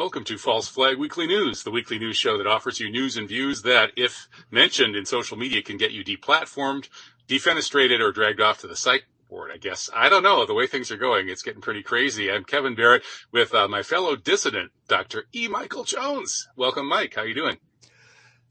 Welcome to False Flag Weekly News, the weekly news show that offers you news and views that, if mentioned in social media, can get you deplatformed, defenestrated, or dragged off to the psych ward, I guess. I don't know. The way things are going, it's getting pretty crazy. I'm Kevin Barrett with uh, my fellow dissident, Dr. E. Michael Jones. Welcome, Mike. How are you doing?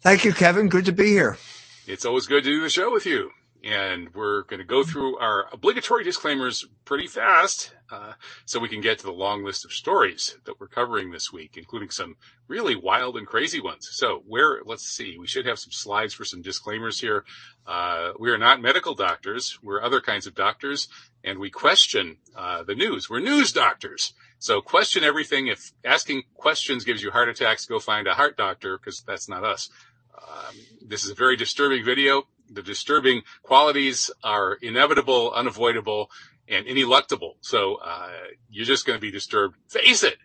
Thank you, Kevin. Good to be here. It's always good to do the show with you and we're going to go through our obligatory disclaimers pretty fast uh, so we can get to the long list of stories that we're covering this week, including some really wild and crazy ones. So where, let's see, we should have some slides for some disclaimers here. Uh, we are not medical doctors. We're other kinds of doctors and we question uh, the news. We're news doctors. So question everything. If asking questions gives you heart attacks, go find a heart doctor because that's not us. Um, this is a very disturbing video the disturbing qualities are inevitable, unavoidable, and ineluctable. So uh, you're just going to be disturbed. Face it.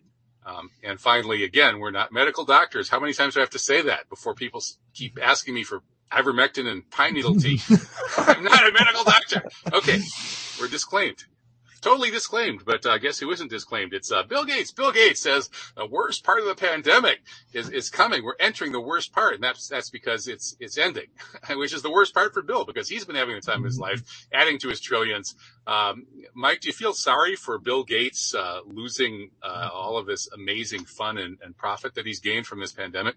Um, and finally, again, we're not medical doctors. How many times do I have to say that before people keep asking me for ivermectin and pine needle tea? I'm not a medical doctor. Okay, we're disclaimed totally disclaimed, but uh, guess who isn't disclaimed? It's uh, Bill Gates. Bill Gates says the worst part of the pandemic is, is coming. We're entering the worst part, and that's that's because it's it's ending, which is the worst part for Bill because he's been having the time of his life, adding to his trillions. Um, Mike, do you feel sorry for Bill Gates uh, losing uh, all of this amazing fun and, and profit that he's gained from this pandemic?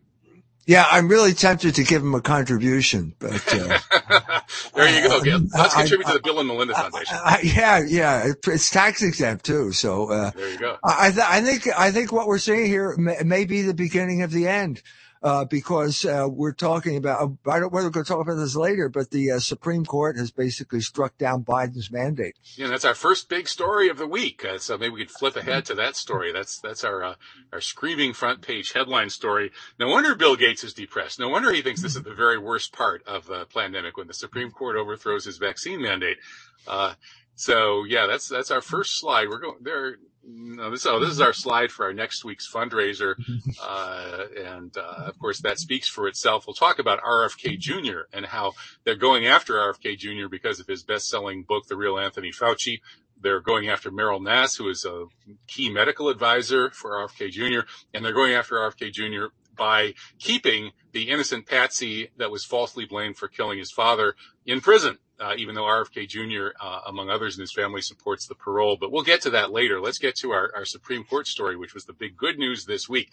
Yeah, I'm really tempted to give him a contribution, but uh, there you go. Gil. Let's contribute I, I, to the Bill and Melinda Foundation. I, yeah, yeah, it's tax exempt too. So uh, there you go. I, th- I think I think what we're seeing here may, may be the beginning of the end uh, because uh, we're talking about, I don't, whether we're going to talk about this later, but the uh, Supreme Court has basically struck down Biden's mandate. Yeah, that's our first big story of the week. Uh, so maybe we could flip ahead to that story. That's that's our uh, our screaming front page headline story. No wonder Bill Gates is depressed. No wonder he thinks this is the very worst part of the pandemic when the Supreme Court overthrows his vaccine mandate. Uh, so yeah, that's that's our first slide. We're going there no, this, oh, this is our slide for our next week's fundraiser. Uh, and, uh, of course that speaks for itself. We'll talk about RFK Jr. and how they're going after RFK Jr. because of his best-selling book, The Real Anthony Fauci. They're going after Meryl Nass, who is a key medical advisor for RFK Jr. And they're going after RFK Jr. by keeping the innocent Patsy that was falsely blamed for killing his father in prison uh, even though RFK Jr., uh, among others in his family, supports the parole. But we'll get to that later. Let's get to our, our Supreme Court story, which was the big good news this week.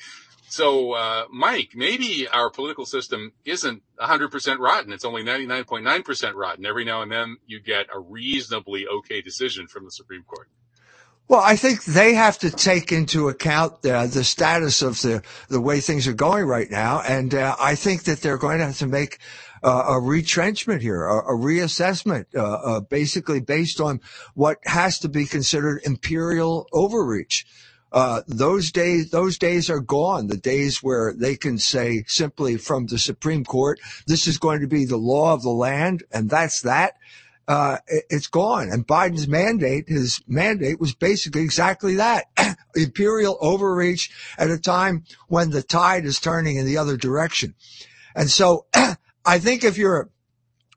So, uh, Mike, maybe our political system isn't 100% rotten. It's only 99.9% rotten. Every now and then you get a reasonably okay decision from the Supreme Court. Well, I think they have to take into account uh, the status of the the way things are going right now, and uh, I think that they're going to have to make uh, a retrenchment here, a, a reassessment, uh, uh, basically based on what has to be considered imperial overreach. Uh, those days, those days are gone. The days where they can say simply from the Supreme Court, this is going to be the law of the land, and that's that. Uh, it's gone. And Biden's mandate, his mandate was basically exactly that. Imperial overreach at a time when the tide is turning in the other direction. And so I think if you're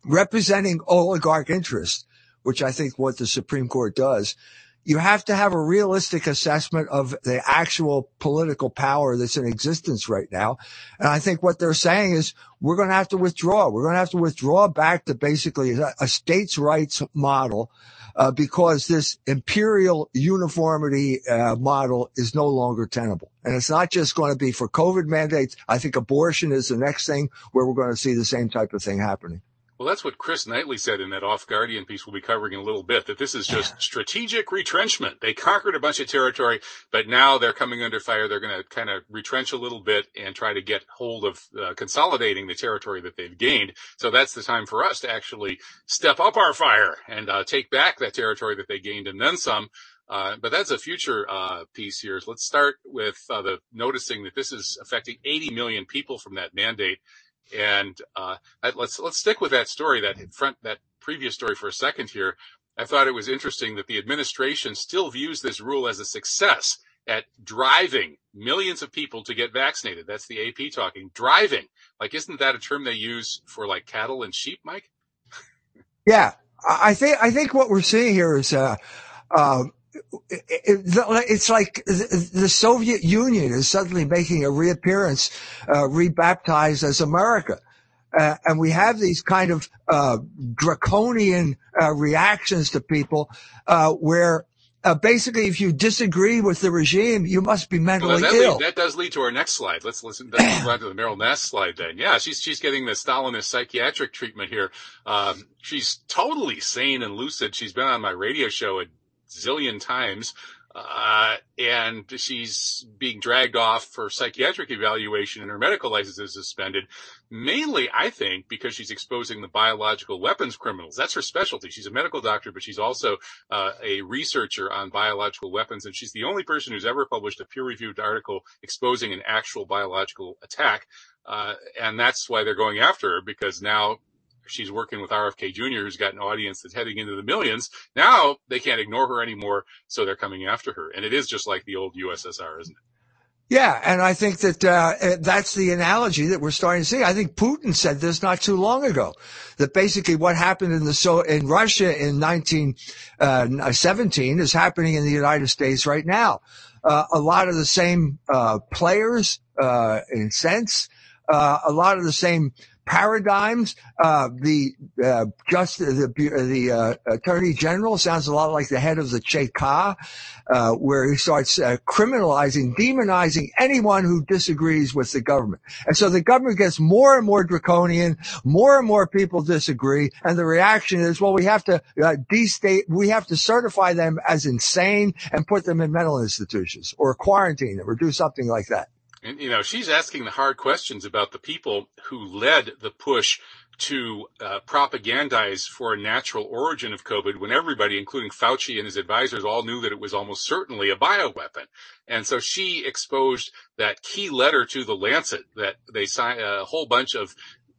representing oligarch interests, which I think what the Supreme Court does, you have to have a realistic assessment of the actual political power that's in existence right now. And I think what they're saying is we're going to have to withdraw. We're going to have to withdraw back to basically a, a states' rights model uh, because this imperial uniformity uh, model is no longer tenable. And it's not just going to be for COVID mandates. I think abortion is the next thing where we're going to see the same type of thing happening. Well, that's what Chris Knightley said in that Off Guardian piece we'll be covering in a little bit, that this is just strategic retrenchment. They conquered a bunch of territory, but now they're coming under fire. They're going to kind of retrench a little bit and try to get hold of uh, consolidating the territory that they've gained. So that's the time for us to actually step up our fire and uh, take back that territory that they gained and then some. Uh, but that's a future uh, piece here. So let's start with uh, the noticing that this is affecting 80 million people from that mandate. And uh, let's let's stick with that story, that front, that previous story for a second here. I thought it was interesting that the administration still views this rule as a success at driving millions of people to get vaccinated. That's the AP talking. Driving, like, isn't that a term they use for like cattle and sheep, Mike? yeah, I think I think what we're seeing here is uh, uh, it's like the Soviet Union is suddenly making a reappearance, uh, rebaptized as America. Uh, and we have these kind of uh, draconian uh, reactions to people uh, where uh, basically, if you disagree with the regime, you must be mentally well, that ill. Lead, that does lead to our next slide. Let's listen. Let's move on to the Meryl Nass slide then. Yeah, she's she's getting the Stalinist psychiatric treatment here. Um, she's totally sane and lucid. She's been on my radio show a zillion times. Uh, and she's being dragged off for psychiatric evaluation and her medical license is suspended. Mainly, I think, because she's exposing the biological weapons criminals. That's her specialty. She's a medical doctor, but she's also uh, a researcher on biological weapons. And she's the only person who's ever published a peer reviewed article exposing an actual biological attack. Uh, and that's why they're going after her because now she's working with RFK Jr., who's got an audience that's heading into the millions. Now they can't ignore her anymore, so they're coming after her. And it is just like the old USSR, isn't it? Yeah, and I think that uh, that's the analogy that we're starting to see. I think Putin said this not too long ago, that basically what happened in the so in Russia in 1917 uh, is happening in the United States right now. Uh, a lot of the same uh, players, uh, in sense, a lot of the same paradigms. Uh, the uh, just the the uh, attorney general sounds a lot like the head of the Cheka, uh, where he starts uh, criminalizing, demonizing anyone who disagrees with the government. And so the government gets more and more draconian. More and more people disagree, and the reaction is, well, we have to uh, destate, we have to certify them as insane and put them in mental institutions or quarantine them or do something like that. And, you know, she's asking the hard questions about the people who led the push to uh, propagandize for a natural origin of COVID when everybody, including Fauci and his advisors, all knew that it was almost certainly a bioweapon. And so she exposed that key letter to the Lancet that they signed a whole bunch of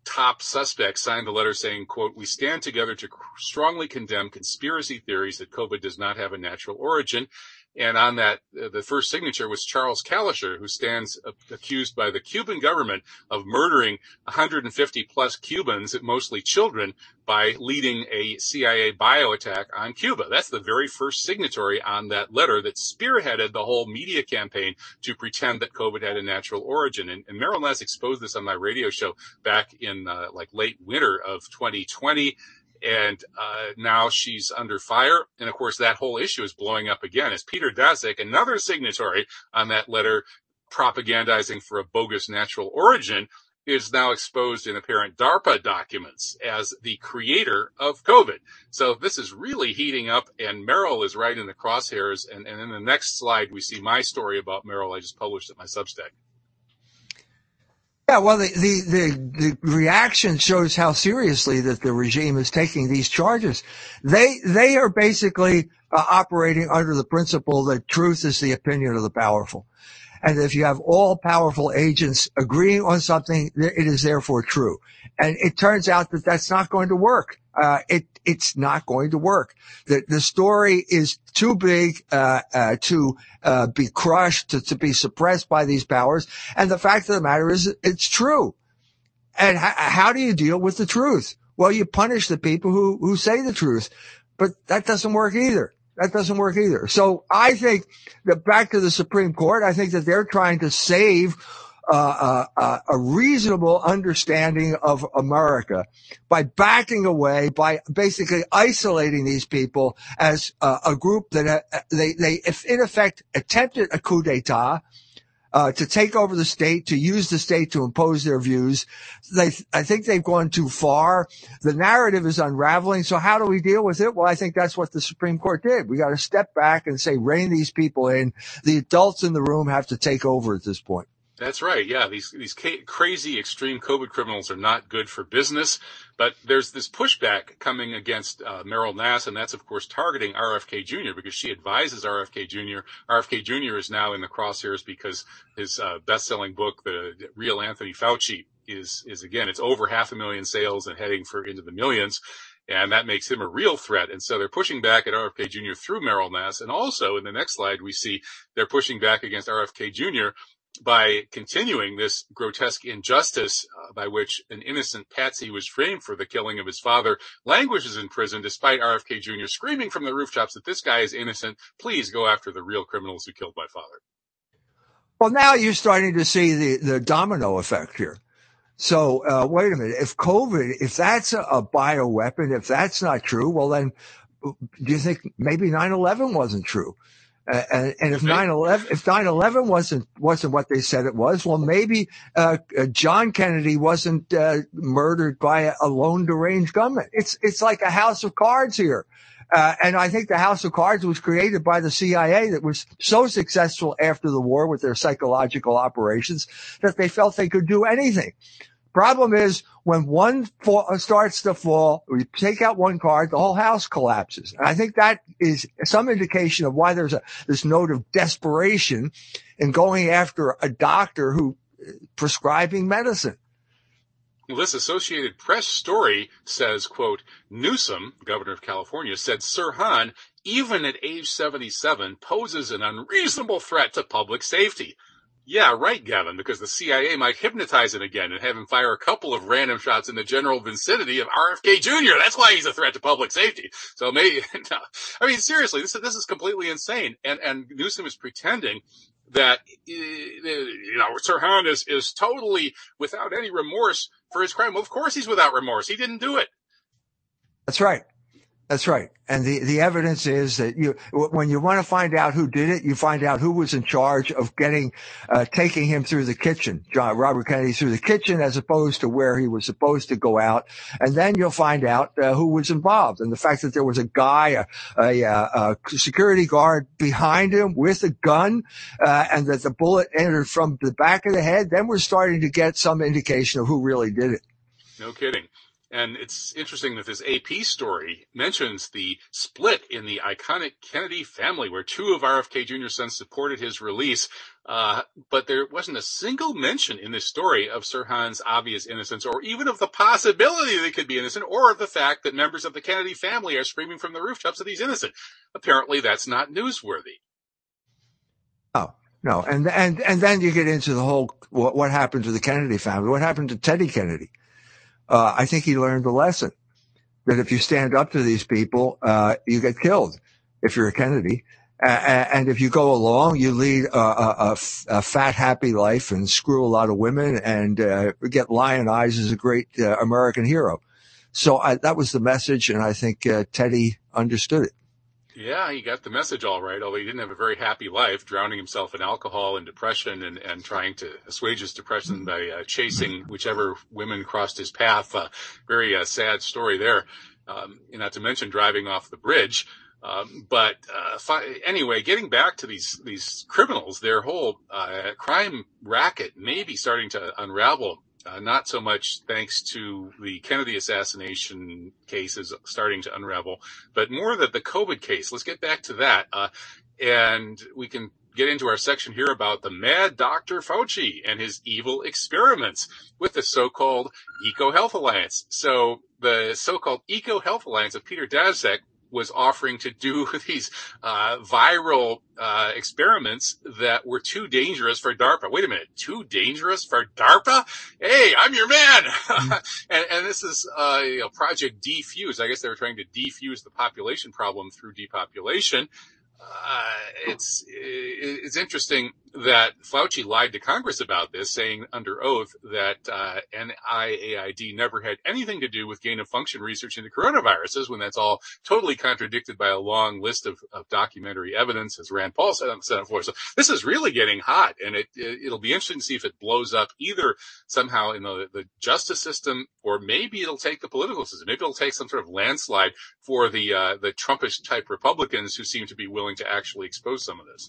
top suspects signed the letter saying, quote, we stand together to strongly condemn conspiracy theories that COVID does not have a natural origin. And on that, uh, the first signature was Charles Calisher, who stands uh, accused by the Cuban government of murdering 150 plus Cubans, mostly children, by leading a CIA bio attack on Cuba. That's the very first signatory on that letter that spearheaded the whole media campaign to pretend that COVID had a natural origin. And, and Meryl Nass exposed this on my radio show back in uh, like late winter of 2020 and uh, now she's under fire. And of course, that whole issue is blowing up again as Peter Daszak, another signatory on that letter propagandizing for a bogus natural origin, is now exposed in apparent DARPA documents as the creator of COVID. So this is really heating up and Meryl is right in the crosshairs. And, and in the next slide, we see my story about Meryl I just published at my Substack. Yeah, well, the, the, the, the, reaction shows how seriously that the regime is taking these charges. They, they are basically uh, operating under the principle that truth is the opinion of the powerful. And if you have all powerful agents agreeing on something, it is therefore true. And it turns out that that's not going to work. Uh, it, it's not going to work. The, the story is too big, uh, uh, to, uh, be crushed, to, to be suppressed by these powers. And the fact of the matter is it's true. And h- how do you deal with the truth? Well, you punish the people who, who say the truth, but that doesn't work either. That doesn't work either. So I think that back to the Supreme Court, I think that they're trying to save uh, a reasonable understanding of America by backing away, by basically isolating these people as uh, a group that uh, they, they, if in effect attempted a coup d'etat, uh, to take over the state, to use the state to impose their views. They, I think they've gone too far. The narrative is unraveling. So how do we deal with it? Well, I think that's what the Supreme Court did. We got to step back and say, rein these people in. The adults in the room have to take over at this point. That's right. Yeah, these these ca- crazy extreme COVID criminals are not good for business. But there's this pushback coming against uh, Meryl Nass, and that's of course targeting RFK Jr. because she advises RFK Jr. RFK Jr. is now in the crosshairs because his uh, best-selling book, The Real Anthony Fauci, is is again it's over half a million sales and heading for into the millions. And that makes him a real threat. And so they're pushing back at RFK Jr. through Meryl Nass. And also in the next slide, we see they're pushing back against RFK Jr by continuing this grotesque injustice uh, by which an innocent patsy was framed for the killing of his father languishes in prison despite RFK Jr. screaming from the rooftops that this guy is innocent. Please go after the real criminals who killed my father. Well, now you're starting to see the, the domino effect here. So, uh, wait a minute. If COVID, if that's a, a bioweapon, if that's not true, well, then do you think maybe 9-11 wasn't true? Uh, and, and, if 9/11 if 9/11 wasn't wasn't what they said it was, well, maybe uh, uh, John Kennedy wasn't uh, murdered by a, a, lone deranged gunman. It's it's like a house of cards here, uh, and I think the house of cards was created by the CIA that was so successful after the war with their psychological operations that they felt they could do anything. Problem is when one fall, starts to fall, we take out one card, the whole house collapses. And I think that is some indication of why there's a, this note of desperation in going after a doctor who uh, prescribing medicine. This Associated Press story says, quote, Newsom, governor of California, said Sirhan, even at age 77, poses an unreasonable threat to public safety. Yeah, right, Gavin, because the CIA might hypnotize him again and have him fire a couple of random shots in the general vicinity of RFK Jr. That's why he's a threat to public safety. So maybe, no. I mean, seriously, this is, this is completely insane. And, and Newsom is pretending that, eh, eh, you know, Sirhan is, is totally without any remorse for his crime. Well, of course he's without remorse. He didn't do it. That's right. That's right. And the, the evidence is that you, when you want to find out who did it, you find out who was in charge of getting, uh, taking him through the kitchen, John, Robert Kennedy through the kitchen as opposed to where he was supposed to go out. And then you'll find out uh, who was involved. And the fact that there was a guy, a, a, a security guard behind him with a gun, uh, and that the bullet entered from the back of the head, then we're starting to get some indication of who really did it. No kidding. And it's interesting that this AP story mentions the split in the iconic Kennedy family, where two of RFK Jr.'s sons supported his release. Uh, but there wasn't a single mention in this story of Sirhan's obvious innocence, or even of the possibility that he could be innocent, or of the fact that members of the Kennedy family are screaming from the rooftops that he's innocent. Apparently, that's not newsworthy. Oh, no. And, and, and then you get into the whole, what, what happened to the Kennedy family? What happened to Teddy Kennedy? Uh, I think he learned a lesson that if you stand up to these people, uh, you get killed if you're a Kennedy. And if you go along, you lead a, a, a, fat, happy life and screw a lot of women and uh, get lionized as a great uh, American hero. So I, that was the message, and I think uh, Teddy understood it. Yeah, he got the message all right, although he didn't have a very happy life, drowning himself in alcohol and depression and, and trying to assuage his depression by uh, chasing whichever women crossed his path. Uh, very uh, sad story there. Um, not to mention driving off the bridge. Um, but uh, fi- anyway, getting back to these these criminals, their whole uh, crime racket may be starting to unravel uh, not so much thanks to the Kennedy assassination cases starting to unravel, but more that the COVID case. Let's get back to that. Uh, and we can get into our section here about the mad Dr. Fauci and his evil experiments with the so-called Eco Health Alliance. So the so-called Eco Health Alliance of Peter Daszak was offering to do these uh, viral uh, experiments that were too dangerous for DARPA. Wait a minute, too dangerous for DARPA? Hey, I'm your man. Mm-hmm. and, and, this is uh, you know, Project Defuse. I guess they were trying to defuse the population problem through depopulation. Uh, it's it's interesting that Fauci lied to Congress about this, saying under oath that uh, NIAID never had anything to do with gain of function research into coronaviruses, when that's all totally contradicted by a long list of, of documentary evidence, as Rand Paul said on the Senate floor. So this is really getting hot, and it, it will be interesting to see if it blows up either somehow in the, the justice system, or maybe it'll take the political system. Maybe it'll take some sort of landslide for the uh, the Trumpish type Republicans who seem to be willing to actually expose some of this.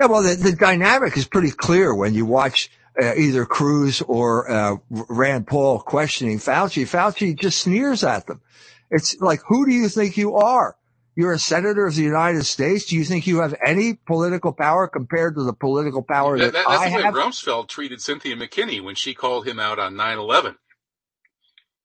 Yeah, well, the, the dynamic is pretty clear when you watch uh, either Cruz or uh, Rand Paul questioning Fauci. Fauci just sneers at them. It's like, who do you think you are? You're a senator of the United States. Do you think you have any political power compared to the political power that, that, that I have? That's Rumsfeld treated Cynthia McKinney when she called him out on 9/11.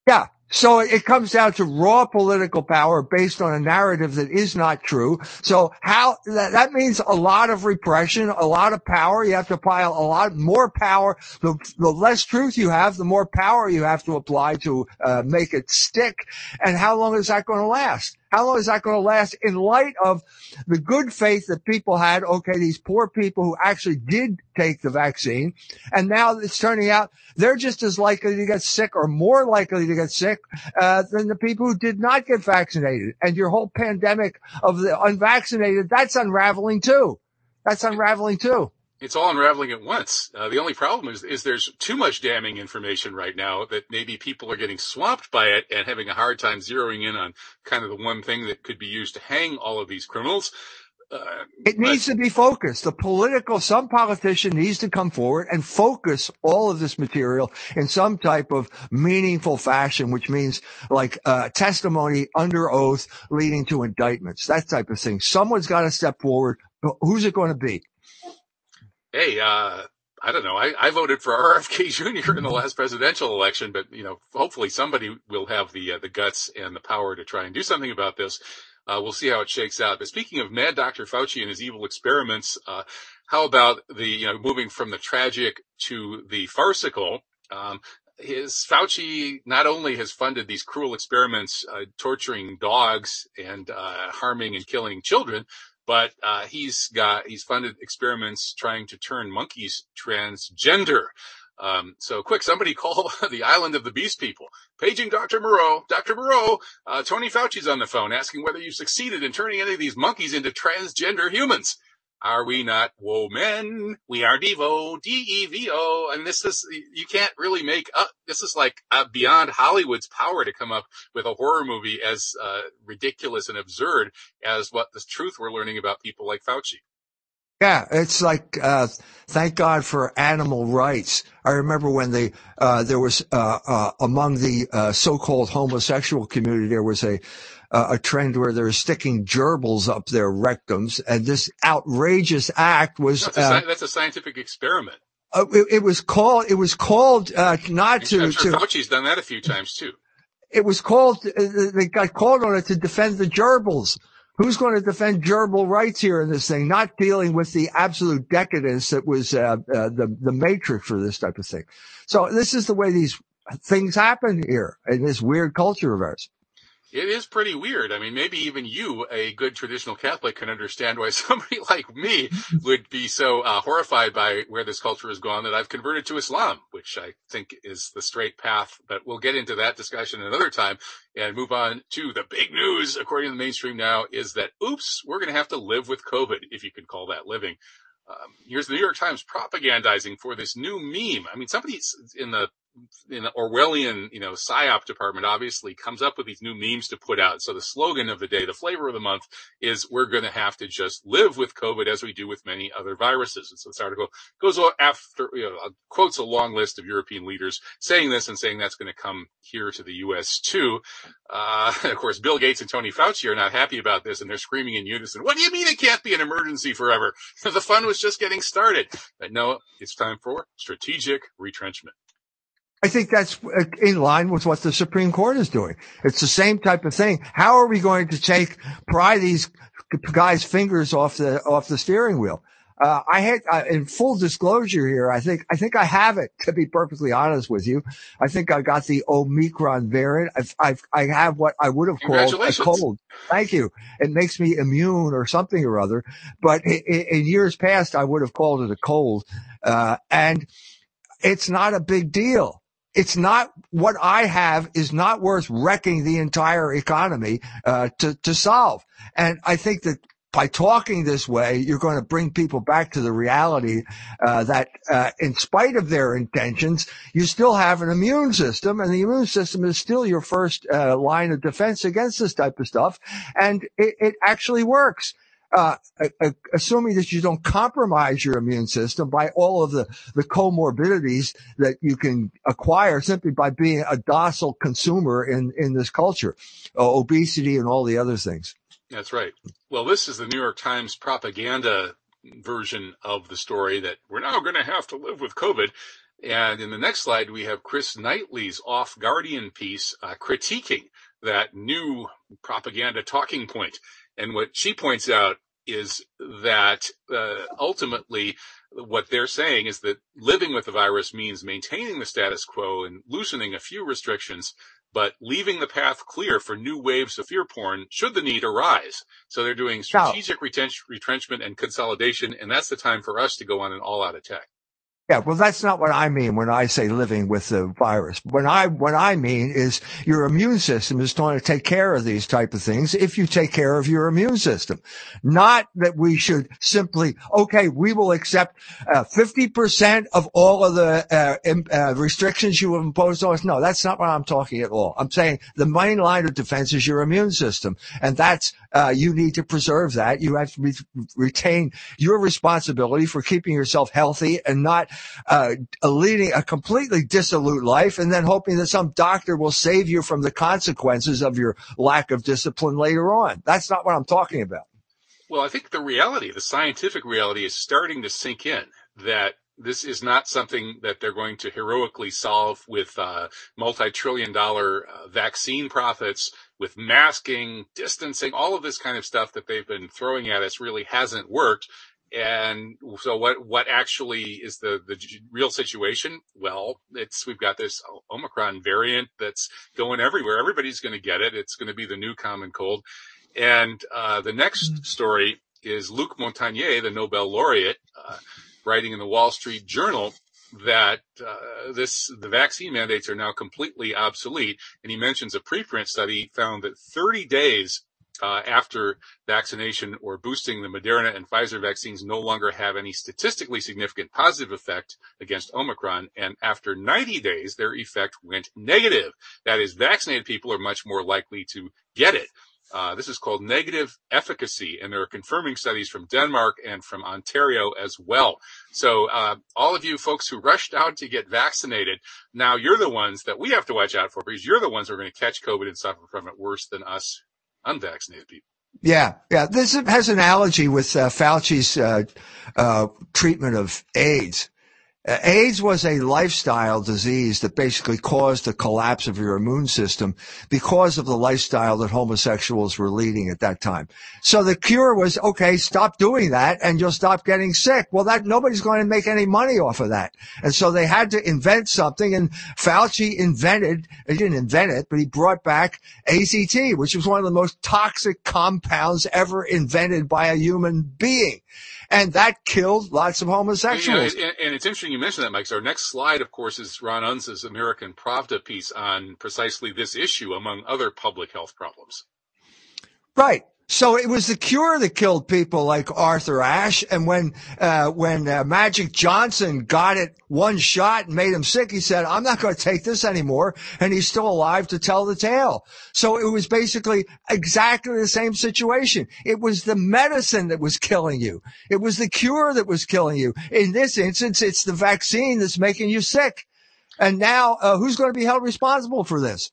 Yeah. So it comes down to raw political power based on a narrative that is not true. So how that, that means a lot of repression, a lot of power. You have to apply a lot more power. The, the less truth you have, the more power you have to apply to uh, make it stick. And how long is that going to last? How long is that going to last in light of the good faith that people had? Okay, these poor people who actually did take the vaccine. And now it's turning out they're just as likely to get sick or more likely to get sick uh, than the people who did not get vaccinated. And your whole pandemic of the unvaccinated, that's unraveling too. That's unraveling too it's all unraveling at once. Uh, the only problem is, is there's too much damning information right now that maybe people are getting swamped by it and having a hard time zeroing in on kind of the one thing that could be used to hang all of these criminals. Uh, it needs to be focused. The political, some politician needs to come forward and focus all of this material in some type of meaningful fashion, which means like uh, testimony under oath leading to indictments, that type of thing. Someone's got to step forward. Who's it going to be? Hey, uh, I don't know. I, I voted for RFK Jr. in the last presidential election, but you know, hopefully somebody will have the uh, the guts and the power to try and do something about this. Uh, we'll see how it shakes out. But speaking of Mad Dr. Fauci and his evil experiments, uh, how about the you know moving from the tragic to the farcical? Um, his Fauci not only has funded these cruel experiments, uh, torturing dogs and uh, harming and killing children, but uh, he's got he's funded experiments trying to turn monkeys transgender. Um, so quick, somebody call the island of the beast people. Paging Dr. Moreau. Dr. Moreau, uh, Tony Fauci's on the phone asking whether you succeeded in turning any of these monkeys into transgender humans. Are we not women? We are Devo, D-E-V-O. And this is, you can't really make up, this is like uh, beyond Hollywood's power to come up with a horror movie as uh, ridiculous and absurd as what the truth we're learning about people like Fauci. Yeah, it's like uh, thank God for animal rights. I remember when they uh, there was uh, uh among the uh, so-called homosexual community there was a uh, a trend where they're sticking gerbils up their rectums, and this outrageous act was that's a, uh, that's a scientific experiment. Uh, it, it, was called. It was called uh, not to. I'm sure to, Fauci's done that a few times too. It was called. Uh, they got called on it to defend the gerbils. Who's going to defend gerbil rights here in this thing? Not dealing with the absolute decadence that was uh, the the matrix for this type of thing. So this is the way these things happen here in this weird culture of ours. It is pretty weird. I mean, maybe even you, a good traditional Catholic, can understand why somebody like me would be so uh, horrified by where this culture has gone that I've converted to Islam, which I think is the straight path. But we'll get into that discussion another time and move on to the big news, according to the mainstream now, is that, oops, we're going to have to live with COVID, if you can call that living. Um, here's the New York Times propagandizing for this new meme. I mean, somebody in the in Orwellian, you know, psyop department obviously comes up with these new memes to put out. So the slogan of the day, the flavor of the month is we're going to have to just live with COVID as we do with many other viruses. And so this article goes after, you know, quotes a long list of European leaders saying this and saying that's going to come here to the U.S. too. Uh, of course, Bill Gates and Tony Fauci are not happy about this and they're screaming in unison. What do you mean it can't be an emergency forever? the fun was just getting started. But no, it's time for strategic retrenchment. I think that's in line with what the Supreme Court is doing. It's the same type of thing. How are we going to take pry these guys' fingers off the off the steering wheel? Uh, I had, uh, in full disclosure here, I think, I think I have it, to be perfectly honest with you. I think I got the Omicron variant. I've, I've, I have what I would have called a cold. Thank you. It makes me immune or something or other. But in, in years past, I would have called it a cold. Uh, and it's not a big deal it's not what I have is not worth wrecking the entire economy uh, to to solve. And I think that by talking this way, you're going to bring people back to the reality uh, that, uh, in spite of their intentions, you still have an immune system, and the immune system is still your first uh, line of defense against this type of stuff, and it, it actually works uh, assuming that you don't compromise your immune system by all of the, the comorbidities that you can acquire simply by being a docile consumer in, in this culture, uh, obesity and all the other things. That's right. Well, this is the New York Times propaganda version of the story that we're now going to have to live with COVID. And in the next slide, we have Chris Knightley's off Guardian piece uh, critiquing that new propaganda talking point. And what she points out is that uh, ultimately what they're saying is that living with the virus means maintaining the status quo and loosening a few restrictions, but leaving the path clear for new waves of fear porn should the need arise. So they're doing strategic retrenchment and consolidation, and that's the time for us to go on an all-out attack. Yeah, well, that's not what I mean when I say living with the virus. When I, what I mean is your immune system is trying to take care of these type of things if you take care of your immune system. Not that we should simply, okay, we will accept uh, 50% of all of the uh, uh, restrictions you have imposed on us. No, that's not what I'm talking at all. I'm saying the main line of defense is your immune system. And that's, uh, you need to preserve that. You have to re- retain your responsibility for keeping yourself healthy and not uh, leading a completely dissolute life and then hoping that some doctor will save you from the consequences of your lack of discipline later on. That's not what I'm talking about. Well, I think the reality, the scientific reality is starting to sink in that this is not something that they're going to heroically solve with uh, multi-trillion dollar uh, vaccine profits, with masking, distancing, all of this kind of stuff that they've been throwing at us really hasn't worked. And so what, what actually is the, the real situation? Well, it's, we've got this Omicron variant that's going everywhere. Everybody's going to get it. It's going to be the new common cold. And, uh, the next mm-hmm. story is Luc Montagnier, the Nobel laureate, uh, writing in the Wall Street Journal that uh, this the vaccine mandates are now completely obsolete. And he mentions a preprint study found that 30 days uh, after vaccination or boosting, the Moderna and Pfizer vaccines no longer have any statistically significant positive effect against Omicron. And after 90 days, their effect went negative. That is, vaccinated people are much more likely to get it. Uh, this is called negative efficacy, and there are confirming studies from Denmark and from Ontario as well. So, uh, all of you folks who rushed out to get vaccinated, now you're the ones that we have to watch out for because you're the ones who are going to catch COVID and suffer from it worse than us unvaccinated people. Yeah, yeah. This has an analogy with uh, Fauci's uh, uh, treatment of AIDS. AIDS was a lifestyle disease that basically caused the collapse of your immune system because of the lifestyle that homosexuals were leading at that time. So the cure was, okay, stop doing that and you'll stop getting sick. Well, that nobody's going to make any money off of that. And so they had to invent something and Fauci invented, he didn't invent it, but he brought back AZT, which was one of the most toxic compounds ever invented by a human being and that killed lots of homosexuals. and, and, it's interesting you mentioned that, Mike. So our next slide, of course, is Ron Unz's American Pravda piece on precisely this issue, among other public health problems. Right. So it was the cure that killed people like Arthur Ashe. And when, uh, when uh, Magic Johnson got it one shot and made him sick, he said, I'm not going to take this anymore. And he's still alive to tell the tale. So it was basically exactly the same situation. It was the medicine that was killing you. It was the cure that was killing you. In this instance, it's the vaccine that's making you sick. And now, uh, who's going to be held responsible for this?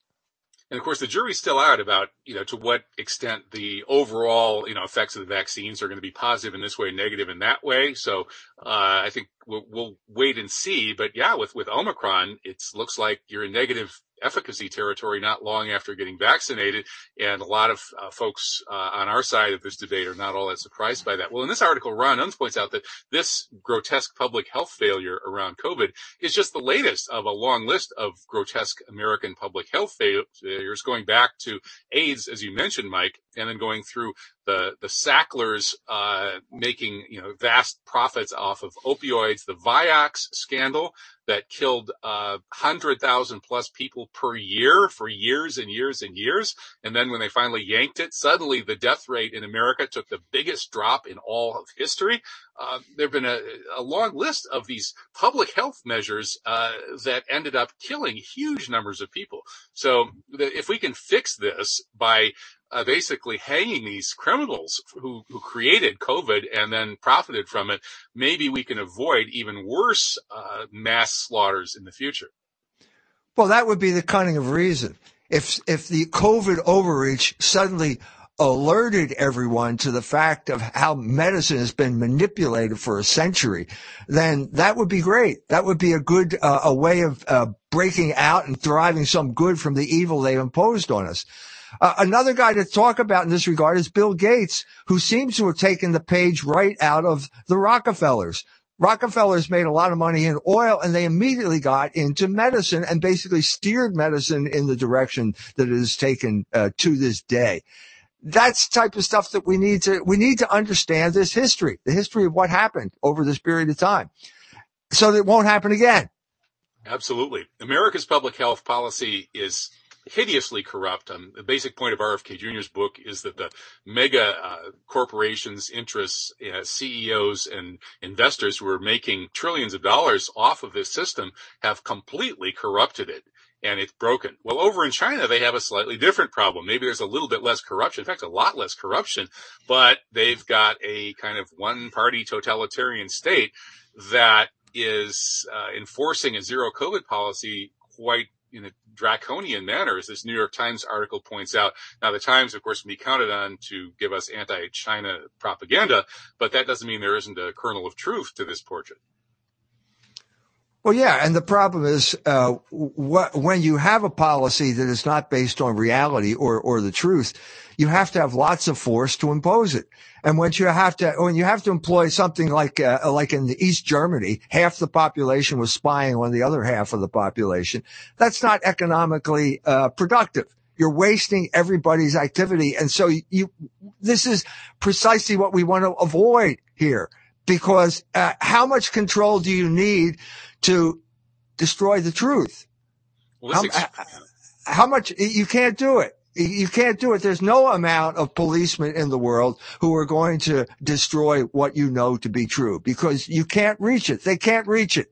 And of course, the jury's still out about, you know, to what extent the overall, you know, effects of the vaccines are going to be positive in this way, negative in that way. So, uh, I think we'll, we'll wait and see. But yeah, with, with Omicron, it looks like you're a negative efficacy territory not long after getting vaccinated. And a lot of uh, folks uh, on our side of this debate are not all that surprised by that. Well, in this article, Ron Unz points out that this grotesque public health failure around COVID is just the latest of a long list of grotesque American public health failures going back to AIDS, as you mentioned, Mike, and then going through the the Sacklers uh, making you know vast profits off of opioids, the Vioxx scandal that killed uh, hundred thousand plus people per year for years and years and years, and then when they finally yanked it, suddenly the death rate in America took the biggest drop in all of history. Uh, there have been a, a, long list of these public health measures uh, that ended up killing huge numbers of people. So the, if we can fix this by uh, basically hanging these criminals who, who created COVID and then profited from it, maybe we can avoid even worse uh, mass slaughters in the future. Well, that would be the cunning of reason. If if the COVID overreach suddenly alerted everyone to the fact of how medicine has been manipulated for a century, then that would be great. That would be a good uh, a way of uh, breaking out and deriving some good from the evil they've imposed on us. Uh, another guy to talk about in this regard is Bill Gates, who seems to have taken the page right out of the Rockefellers. Rockefellers made a lot of money in oil and they immediately got into medicine and basically steered medicine in the direction that it has taken uh, to this day. That's type of stuff that we need to, we need to understand this history, the history of what happened over this period of time so that it won't happen again. Absolutely. America's public health policy is hideously corrupt. Um, the basic point of RFK Jr.'s book is that the mega uh, corporations, interests, uh, CEOs, and investors who are making trillions of dollars off of this system have completely corrupted it. And it's broken. Well, over in China, they have a slightly different problem. Maybe there's a little bit less corruption. In fact, a lot less corruption, but they've got a kind of one party totalitarian state that is uh, enforcing a zero COVID policy quite in a draconian manner, as this New York Times article points out. Now, the Times, of course, can be counted on to give us anti-China propaganda, but that doesn't mean there isn't a kernel of truth to this portrait. Well, yeah, and the problem is uh, wh- when you have a policy that is not based on reality or or the truth, you have to have lots of force to impose it. And when you have to when you have to employ something like uh, like in East Germany, half the population was spying on the other half of the population. That's not economically uh, productive. You're wasting everybody's activity, and so you. This is precisely what we want to avoid here because uh, how much control do you need to destroy the truth? Well, how, ex- how much you can't do it. You can't do it. There's no amount of policemen in the world who are going to destroy what you know to be true because you can't reach it. They can't reach it.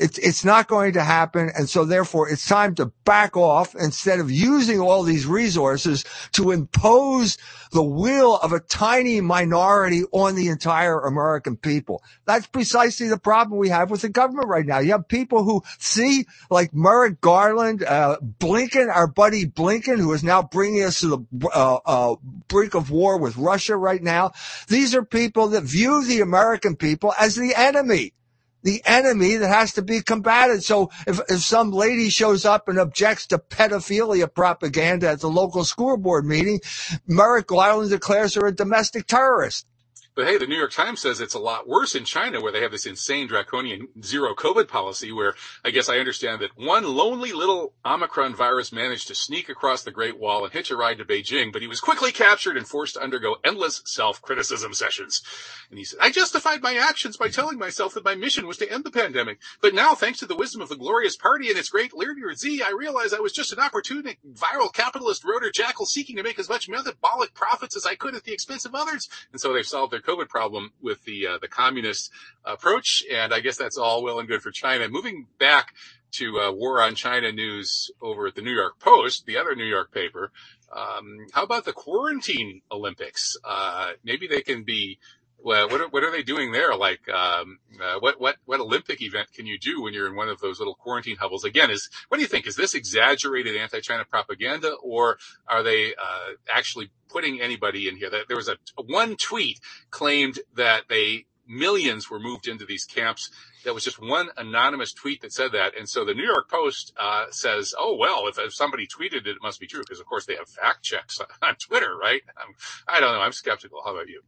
It's, it's not going to happen. And so therefore it's time to back off instead of using all these resources to impose the will of a tiny minority on the entire American people. That's precisely the problem we have with the government right now. You have people who see like Merrick Garland, uh, Blinken, our buddy Blinken, who is now bringing us to the uh, uh, brink of war with Russia right now. These are people that view the American people as the enemy the enemy that has to be combated. So if, if some lady shows up and objects to pedophilia propaganda at the local school board meeting, Merrick Garland declares her a domestic terrorist. But hey, the New York Times says it's a lot worse in China where they have this insane draconian zero COVID policy where I guess I understand that one lonely little Omicron virus managed to sneak across the Great Wall and hitch a ride to Beijing, but he was quickly captured and forced to undergo endless self-criticism sessions. And he said, I justified my actions by telling myself that my mission was to end the pandemic. But now, thanks to the wisdom of the glorious party and its great leader Xi, I realize I was just an opportunistic viral capitalist rotor jackal seeking to make as much metabolic profits as I could at the expense of others. And so they've solved their COVID problem with the uh, the communist approach, and I guess that's all well and good for China. Moving back to uh, war on China news over at the New York Post, the other New York paper. Um, how about the quarantine Olympics? Uh, maybe they can be. Well, what are, what are they doing there? Like, um, uh, what what what Olympic event can you do when you're in one of those little quarantine hovels? Again, is what do you think? Is this exaggerated anti-China propaganda, or are they uh, actually putting anybody in here? There was a one tweet claimed that they millions were moved into these camps. That was just one anonymous tweet that said that. And so the New York Post uh, says, oh, well, if, if, somebody tweeted it, it must be true. Because, of course, they have fact checks on Twitter, right? I'm, I do not know. I'm skeptical. How about you?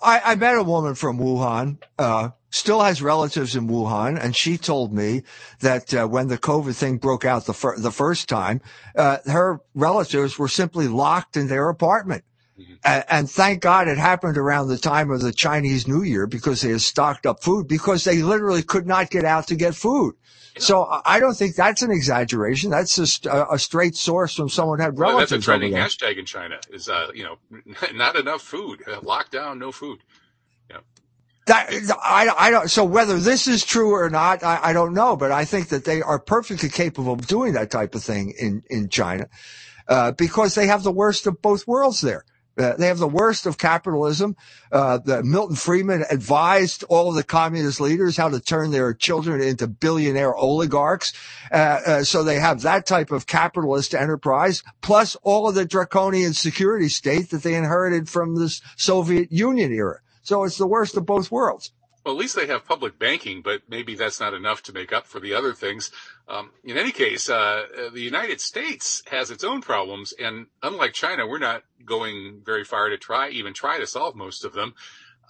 I, I met a woman from Wuhan, uh, still has relatives in Wuhan, and she told me that uh, when the COVID thing broke out the, fir- the first time, uh, her relatives were simply locked in their apartment. Mm-hmm. And, and, thank God it happened around the time of the Chinese New Year because they had stocked up food because they literally could not get out to get food. So I don't think that's an exaggeration. That's just a, a straight source from someone who had relatives. Well, that's a trending hashtag in China. Is uh, you know, not enough food, lockdown, no food. Yeah. That, I, I don't, so whether this is true or not, I, I don't know, but I think that they are perfectly capable of doing that type of thing in, in China, uh, because they have the worst of both worlds there. Uh, they have the worst of capitalism. Uh, the Milton Friedman advised all of the communist leaders how to turn their children into billionaire oligarchs. Uh, uh, so they have that type of capitalist enterprise, plus all of the draconian security state that they inherited from the Soviet Union era. So it's the worst of both worlds. Well, at least they have public banking, but maybe that's not enough to make up for the other things. Um, in any case, uh, the United States has its own problems, and unlike China, we're not going very far to try, even try to solve most of them.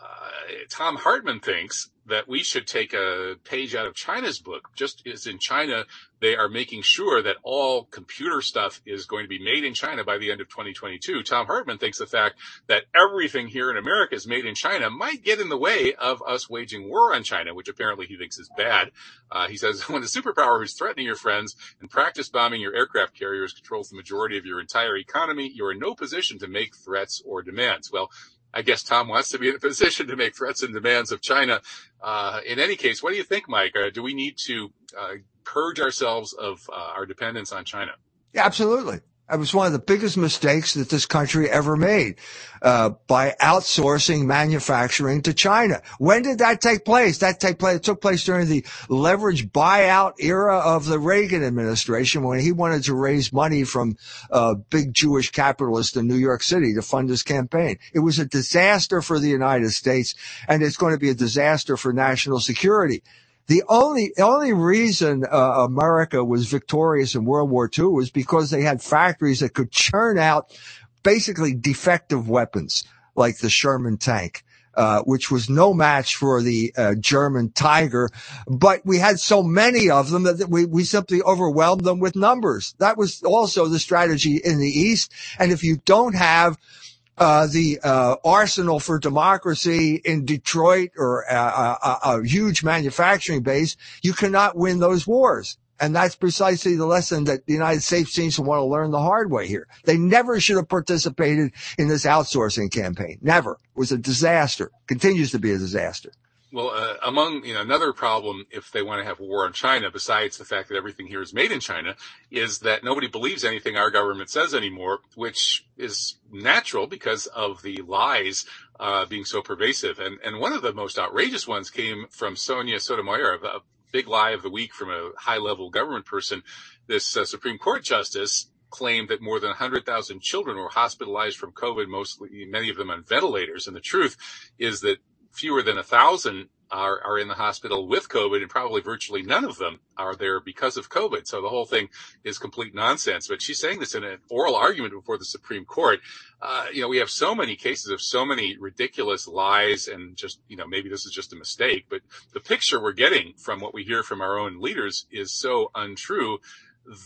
Uh, Thom Hartmann thinks that we should take a page out of China's book. Just as in China, they are making sure that all computer stuff is going to be made in China by the end of 2022. Thom Hartmann thinks the fact that everything here in America is made in China might get in the way of us waging war on China, which apparently he thinks is bad. Uh, he says when the superpower who's threatening your friends and practice bombing your aircraft carriers controls the majority of your entire economy, you're in no position to make threats or demands. Well, I guess Thom wants to be in a position to make threats and demands of China. Uh, in any case, what do you think, Mike? Uh, do we need to uh, purge ourselves of uh, our dependence on China? Absolutely. It was one of the biggest mistakes that this country ever made uh, by outsourcing manufacturing to China. When did that take place? That take place. Took place during the leverage buyout era of the Reagan administration when he wanted to raise money from uh, big Jewish capitalists in New York City to fund his campaign. It was a disaster for the United States, and it's going to be a disaster for national security. The only only reason uh, America was victorious in World War II was because they had factories that could churn out basically defective weapons like the Sherman tank. Uh, which was no match for the uh, German Tiger, but we had so many of them that we, we simply overwhelmed them with numbers. That was also the strategy in the East. And if you don't have uh, the uh, arsenal for democracy in Detroit or a, a, a, huge manufacturing base, you cannot win those wars. And that's precisely the lesson that the United States seems to want to learn the hard way here. They never should have participated in this outsourcing campaign. Never. It was a disaster. Continues to be a disaster. Well, uh, among you know another problem if they want to have war on China, besides the fact that everything here is made in China, is that nobody believes anything our government says anymore, which is natural because of the lies uh, being so pervasive. And and one of the most outrageous ones came from Sonia Sotomayor, a big lie of the week from a high level government person. This uh, Supreme Court justice claimed that more than 100,000 children were hospitalized from COVID, mostly many of them on ventilators. And the truth is that fewer than a thousand are, are in the hospital with COVID and probably virtually none of them are there because of COVID. So the whole thing is complete nonsense. But she's saying this in an oral argument before the Supreme Court. Uh, you know, we have so many cases of so many ridiculous lies and just, you know, maybe this is just a mistake, but the picture we're getting from what we hear from our own leaders is so untrue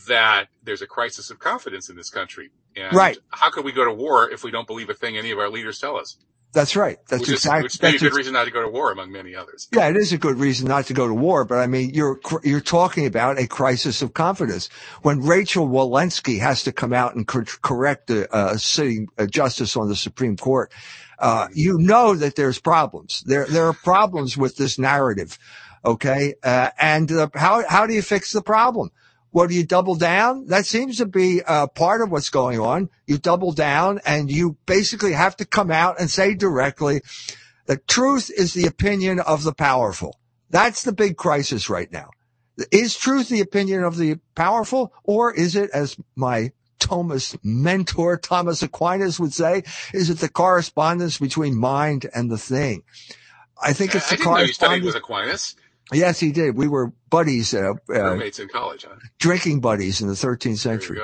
that there's a crisis of confidence in this country. And right. how could we go to war if we don't believe a thing any of our leaders tell us? That's right. That's exactly. Which may be a good reason not to go to war, among many others. Yeah, it is a good reason not to go to war. But I mean, you're you're talking about a crisis of confidence when Rachel Walensky has to come out and correct a, a sitting a justice on the Supreme Court. Uh, you know that there's problems. There there are problems with this narrative. Okay, uh, and uh, how how do you fix the problem? Well, do you double down? That seems to be uh, part of what's going on. You double down and you basically have to come out and say directly, the truth is the opinion of the powerful. That's the big crisis right now. Is truth the opinion of the powerful or is it, as my Thomist mentor, Thomas Aquinas would say, is it the correspondence between mind and the thing? I think it's I the correspondence. Know you studied with Aquinas. Yes, he did. We were buddies, uh, roommates in college, huh? Drinking buddies in the 13th century.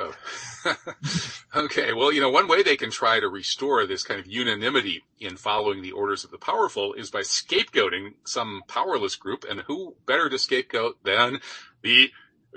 okay. Well, you know, one way they can try to restore this kind of unanimity in following the orders of the powerful is by scapegoating some powerless group. And who better to scapegoat than the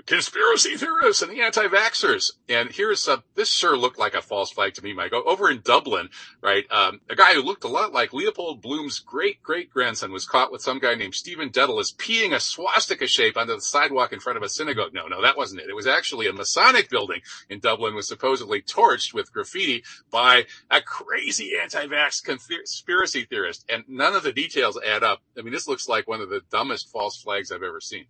conspiracy theorists and the anti-vaxxers. And here's a, this sure looked like a false flag to me, Mike. Over in Dublin, right, um, a guy who looked a lot like Leopold Bloom's great great grandson was caught with some guy named Stephen Dedalus peeing a swastika shape onto the sidewalk in front of a synagogue. No, no, that wasn't it. It was actually a Masonic building in Dublin was supposedly torched with graffiti by a crazy anti-vax conspiracy theorist. And none of the details add up. I mean, this looks like one of the dumbest false flags I've ever seen.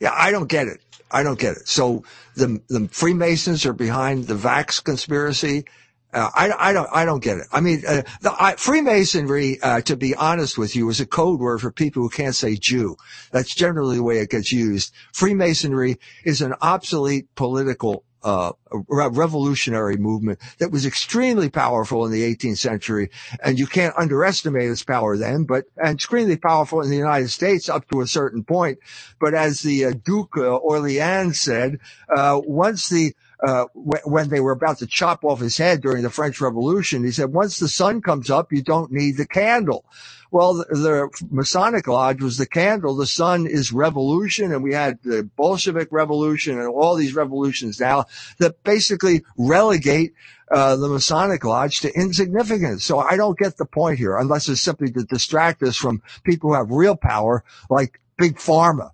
Yeah, I don't get it. I don't get it. So the the Freemasons are behind the vax conspiracy, Uh, I, I don't, I don't get it. I mean, uh, the, I, Freemasonry, uh, to be honest with you, is a code word for people who can't say Jew. That's generally the way it gets used. Freemasonry is an obsolete political uh, revolutionary movement that was extremely powerful in the 18th century. And you can't underestimate its power then, but, and extremely powerful in the United States up to a certain point. But as the uh, Duke uh, Orleans said, uh, once the, uh, when they were about to chop off his head during the French Revolution, he said, once the sun comes up, you don't need the candle. Well, the, the, Masonic Lodge was the candle. The sun is revolution. And we had the Bolshevik revolution and all these revolutions now that basically relegate uh, the Masonic Lodge to insignificance. So I don't get the point here unless it's simply to distract us from people who have real power like Big Pharma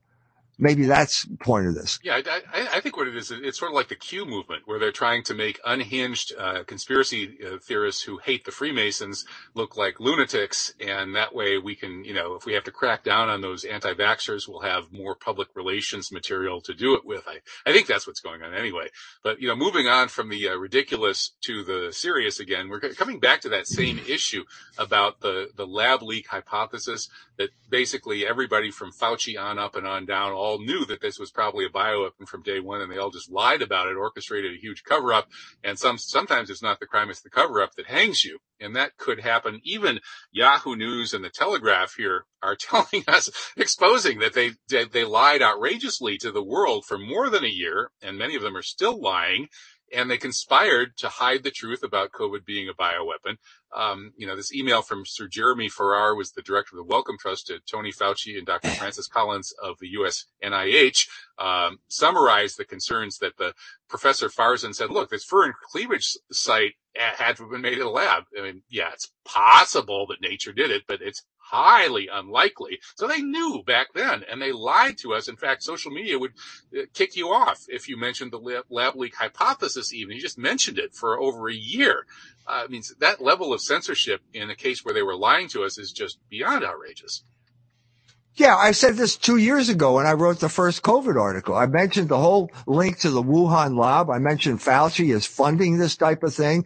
maybe that's point of this. Yeah, I, I, think what it is, it's sort of like the Q movement, where they're trying to make unhinged uh, conspiracy uh, theorists who hate the Freemasons look like lunatics, and that way we can, you know, if we have to crack down on those anti-vaxxers, we'll have more public relations material to do it with. I, I think that's what's going on anyway. But you know, moving on from the uh, ridiculous to the serious again, we're coming back to that same issue about the the lab leak hypothesis that basically everybody from Fauci on up and on down all knew that this was probably a bioweapon from day one and they all just lied about it, orchestrated a huge cover up. And some, sometimes it's not the crime, it's the cover up that hangs you. And that could happen. Even Yahoo News and the Telegraph here are telling us, exposing that they, they, they lied outrageously to the world for more than a year. And many of them are still lying and they conspired to hide the truth about COVID being a bioweapon. Um, you know, this email from Sir Jeremy Farrar was the director of the Wellcome Trust to Tony Fauci and Dr. Francis Collins of the U.S. NIH, um, summarized the concerns that the Professor Farzan said, look, this furin cleavage site had to have been made in a lab. I mean, yeah, it's possible that nature did it, but it's highly unlikely. So they knew back then and they lied to us. In fact, social media would uh, kick you off if you mentioned the lab leak hypothesis even. You just mentioned it for over a year. Uh, I mean, that level of censorship in a case where they were lying to us is just beyond outrageous. Yeah, I said this two years ago when I wrote the first COVID article. I mentioned the whole link to the Wuhan lab. I mentioned Fauci is funding this type of thing.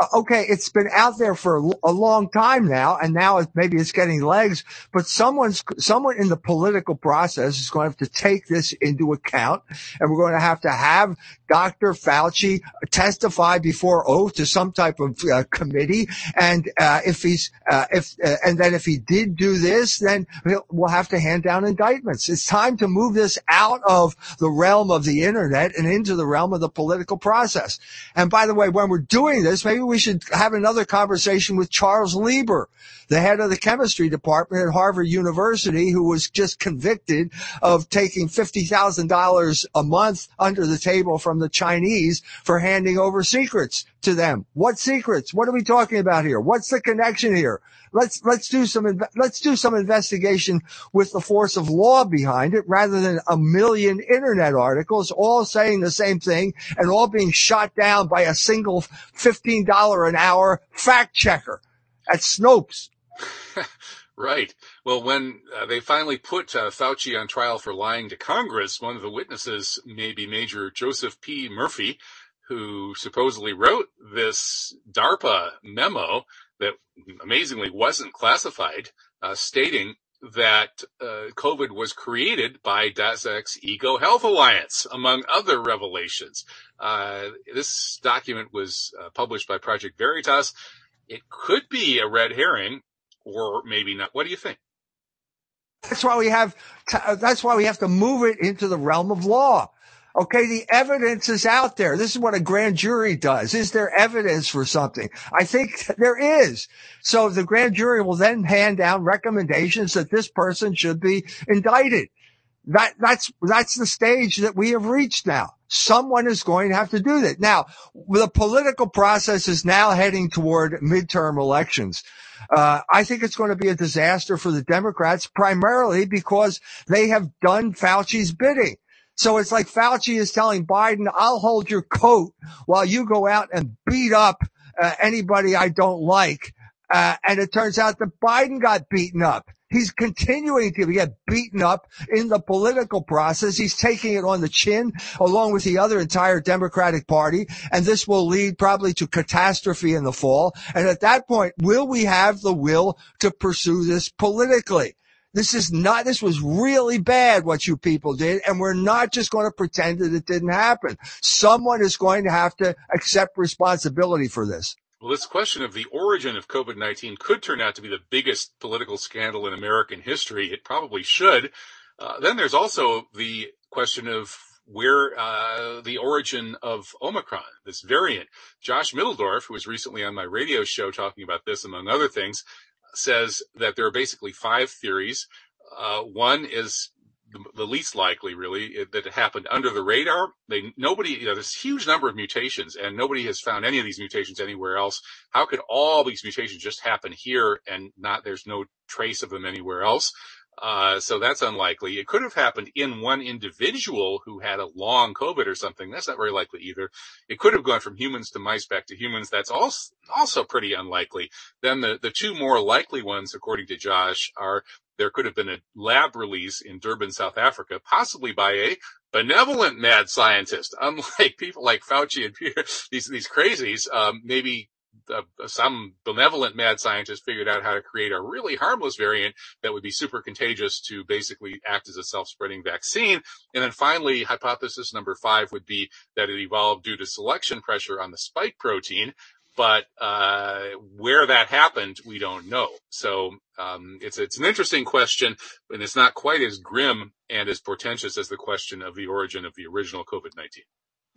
Uh, okay, it's been out there for a, long time now, and now it, maybe it's getting legs. But someone's someone in the political process is going to have to take this into account, and we're going to have to have Dr. Fauci testify before oath to some type of uh, committee. And uh, if he's uh, if uh, and then if he did do this, then we'll have have to hand down indictments. It's time to move this out of the realm of the internet and into the realm of the political process. And by the way, when we're doing this, maybe we should have another conversation with Charles Lieber, the head of the chemistry department at Harvard University, who was just convicted of taking $50,000 a month under the table from the Chinese for handing over secrets to them. What secrets? What are we talking about here? What's the connection here? Let's, let's do some, let's do some investigation with the force of law behind it rather than a million internet articles all saying the same thing and all being shot down by a single $15 an hour fact checker at Snopes. Right. Well, when uh, they finally put uh, Fauci on trial for lying to Congress, one of the witnesses may be Major Joseph P. Murphy, who supposedly wrote this DARPA memo that amazingly wasn't classified, uh, stating that uh, COVID was created by Daszak's EcoHealth Alliance, among other revelations. Uh, this document was uh, published by Project Veritas. It could be a red herring, or maybe not. What do you think? That's why we have. That's why we have to move it into the realm of law. Okay, the evidence is out there. This is what a grand jury does. Is there evidence for something? I think there is. So the grand jury will then hand down recommendations that this person should be indicted. That, that's, that's the stage that we have reached now. Someone is going to have to do that. Now, the political process is now heading toward midterm elections. Uh, I think it's going to be a disaster for the Democrats primarily because they have done Fauci's bidding. So it's like Fauci is telling Biden, I'll hold your coat while you go out and beat up uh, anybody I don't like. Uh, and it turns out that Biden got beaten up. He's continuing to get beaten up in the political process. He's taking it on the chin along with the other entire Democratic Party. And this will lead probably to catastrophe in the fall. And at that point, will we have the will to pursue this politically? This is not, this was really bad what you people did. And we're not just going to pretend that it didn't happen. Someone is going to have to accept responsibility for this. Well, this question of the origin of COVID-19 could turn out to be the biggest political scandal in American history. It probably should. Uh, then there's also the question of where uh, the origin of Omicron, this variant. Josh Mitteldorf, who was recently on my radio show talking about this, among other things, says that there are basically five theories. Uh, one is the, the, least likely, really, it, that it happened under the radar. They nobody, you know, there's a huge number of mutations, and nobody has found any of these mutations anywhere else. How could all these mutations just happen here and not? There's no trace of them anywhere else. Uh, so that's unlikely. It could have happened in one individual who had a long COVID or something. That's not very likely either. It could have gone from humans to mice back to humans. That's also, also pretty unlikely. Then the, the two more likely ones, according to Josh, are there could have been a lab release in Durban, South Africa, possibly by a benevolent mad scientist, unlike people like Fauci and Peter, these, these crazies, um, maybe some benevolent mad scientist figured out how to create a really harmless variant that would be super contagious to basically act as a self-spreading vaccine. And then finally, hypothesis number five would be that it evolved due to selection pressure on the spike protein. But uh, where that happened, we don't know. So um, it's it's an interesting question, and it's not quite as grim and as portentous as the question of the origin of the original COVID-19.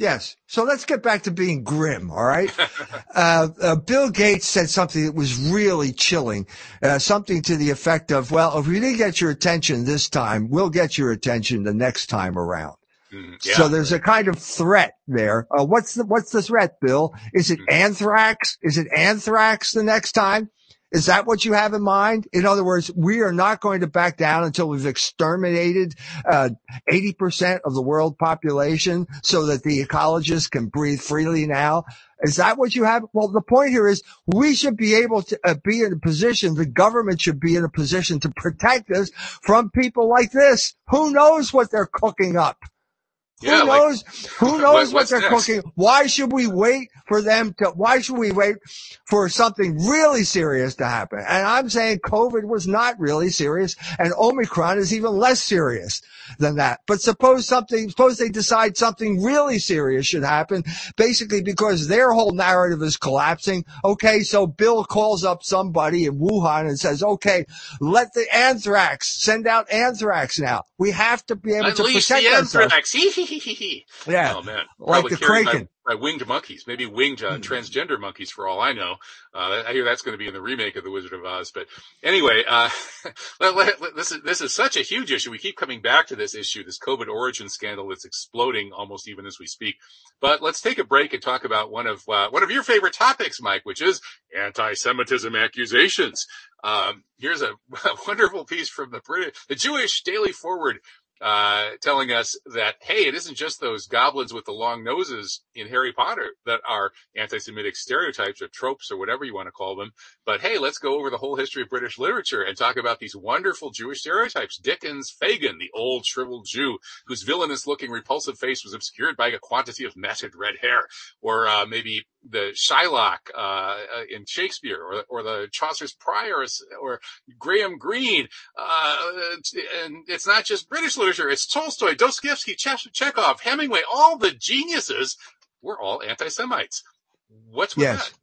Yes. So let's get back to being grim. All right. uh, uh, Bill Gates said something that was really chilling, uh, something to the effect of, well, if we didn't get your attention this time, we'll get your attention the next time around. Mm, yeah. So there's a kind of threat there. Uh, what's the, what's the threat, Bill? Is it mm. anthrax? Is it anthrax the next time? Is that what you have in mind? In other words, we are not going to back down until we've exterminated uh, 80% of the world population so that the ecologists can breathe freely now. Is that what you have? Well, the point here is we should be able to uh, be in a position, the government should be in a position to protect us from people like this. Who knows what they're cooking up? Yeah, who knows? Like, who knows what, what they're next? cooking? Why should we wait for them to? Why should we wait for something really serious to happen? And I'm saying COVID was not really serious, and Omicron is even less serious than that. But suppose something, suppose they decide something really serious should happen, basically because their whole narrative is collapsing. Okay, so Bill calls up somebody in Wuhan and says, "Okay, let the anthrax send out anthrax now. We have to be able Unleash to protect the anthrax." yeah. Oh man. Like the Kraken. By, by, winged monkeys, maybe winged uh, mm. transgender monkeys for all I know. Uh, I hear that's going to be in the remake of The Wizard of Oz. But anyway, uh, let, let, let, this is, this is such a huge issue. We keep coming back to this issue, this COVID origin scandal that's exploding almost even as we speak. But let's take a break and talk about one of, uh, one of your favorite topics, Mike, which is anti-Semitism accusations. Um, here's a, a wonderful piece from the British, the Jewish Daily Forward uh, telling us that, hey, it isn't just those goblins with the long noses in Harry Potter that are anti-Semitic stereotypes or tropes or whatever you want to call them. But hey, let's go over the whole history of British literature and talk about these wonderful Jewish stereotypes. Dickens, Fagin, the old shriveled Jew whose villainous looking repulsive face was obscured by a quantity of matted red hair. Or, uh, maybe the Shylock, uh, uh in Shakespeare or, or the Chaucer's Priors or Graham Greene. Uh, and it's not just British literature. It's Tolstoy, Dostoevsky, Chekhov, Hemingway, all the geniuses were all anti-Semites. What's with yes. that?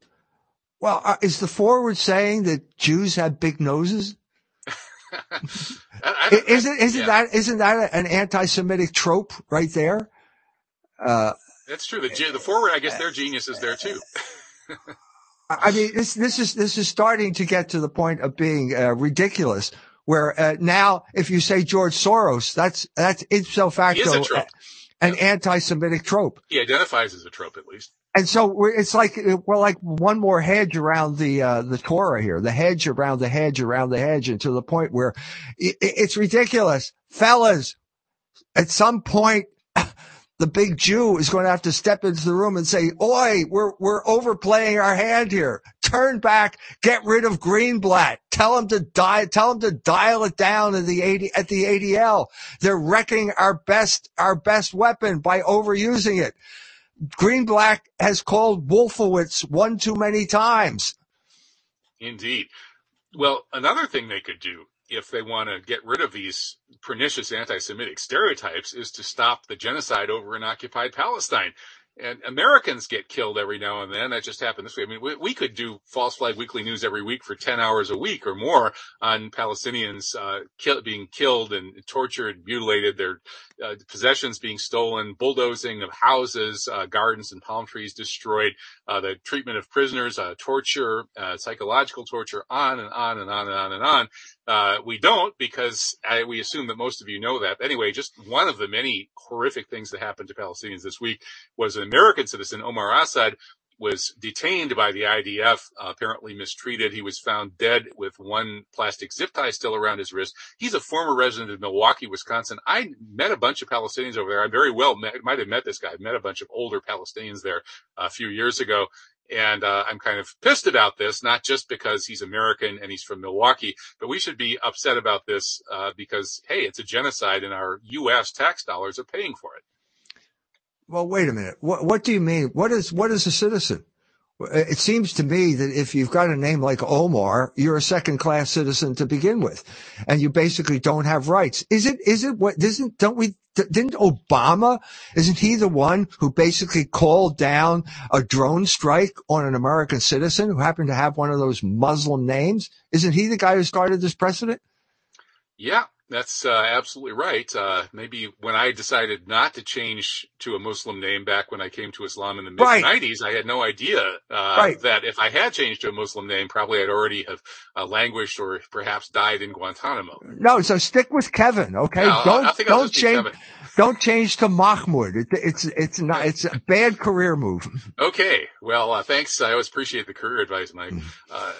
Well, uh, is the forward saying that Jews have big noses? isn't isn't yeah. that isn't that an anti-Semitic trope right there? Uh, That's true. The the forward, I guess, their genius is there too. I mean, this this is this is starting to get to the point of being uh, ridiculous where uh, now if you say George Soros, that's that's ipso facto an yeah. anti-Semitic trope. He identifies as a trope at least. And so it's like we're like one more hedge around the uh, the Torah here, the hedge around the hedge around the hedge, and to the point where it, it's ridiculous, fellas. At some point, the big Jew is going to have to step into the room and say, Oi, we're, we're overplaying our hand here. Turn back, get rid of Greenblatt. Tell him to die, tell him to dial it down at the 80, at the ADL. They're wrecking our best, our best weapon by overusing it. Greenblatt has called Wolfowitz one too many times. Indeed. Well, another thing they could do if they want to get rid of these pernicious anti-Semitic stereotypes is to stop the genocide over in occupied Palestine and Americans get killed every now and then. That just happened this week. I mean, we, we, could do false flag weekly news every week for 10 hours a week or more on Palestinians, uh, kill, being killed and tortured, mutilated, their uh, possessions being stolen, bulldozing of houses, uh, gardens and palm trees destroyed, uh, the treatment of prisoners, uh, torture, uh, psychological torture, on and on and on and on and on. Uh, we don't because I, we assume that most of you know that. Anyway, just one of the many horrific things that happened to Palestinians this week was an American citizen, Omar Assad, was detained by the IDF, uh, apparently mistreated. He was found dead with one plastic zip tie still around his wrist. He's a former resident of Milwaukee, Wisconsin. I met a bunch of Palestinians over there. I very well might have met this guy. I met a bunch of older Palestinians there a few years ago. And uh, I'm kind of pissed about this, not just because he's American and he's from Milwaukee, but we should be upset about this uh, because, hey, it's a genocide and our U.S. tax dollars are paying for it. Well, wait a minute. What, what do you mean? What is what is a citizen? It seems to me that if you've got a name like Omar, you're a second class citizen to begin with, and you basically don't have rights. Is it, is it what, isn't, don't we, didn't Obama, isn't he the one who basically called down a drone strike on an American citizen who happened to have one of those Muslim names? Isn't he the guy who started this precedent? Yeah, that's uh, absolutely right. Uh, maybe when I decided not to change to a Muslim name back when I came to Islam in the mid right. 90s, I had no idea uh, right. that if I had changed to a Muslim name, probably I'd already have uh, languished or perhaps died in Guantanamo. No, so stick with Kevin, okay? No, don't don't change. Don't change to Mahmoud. It, it's it's not it's a bad career move. Okay, well, uh, thanks. I always appreciate the career advice, Mike. Mm. Uh,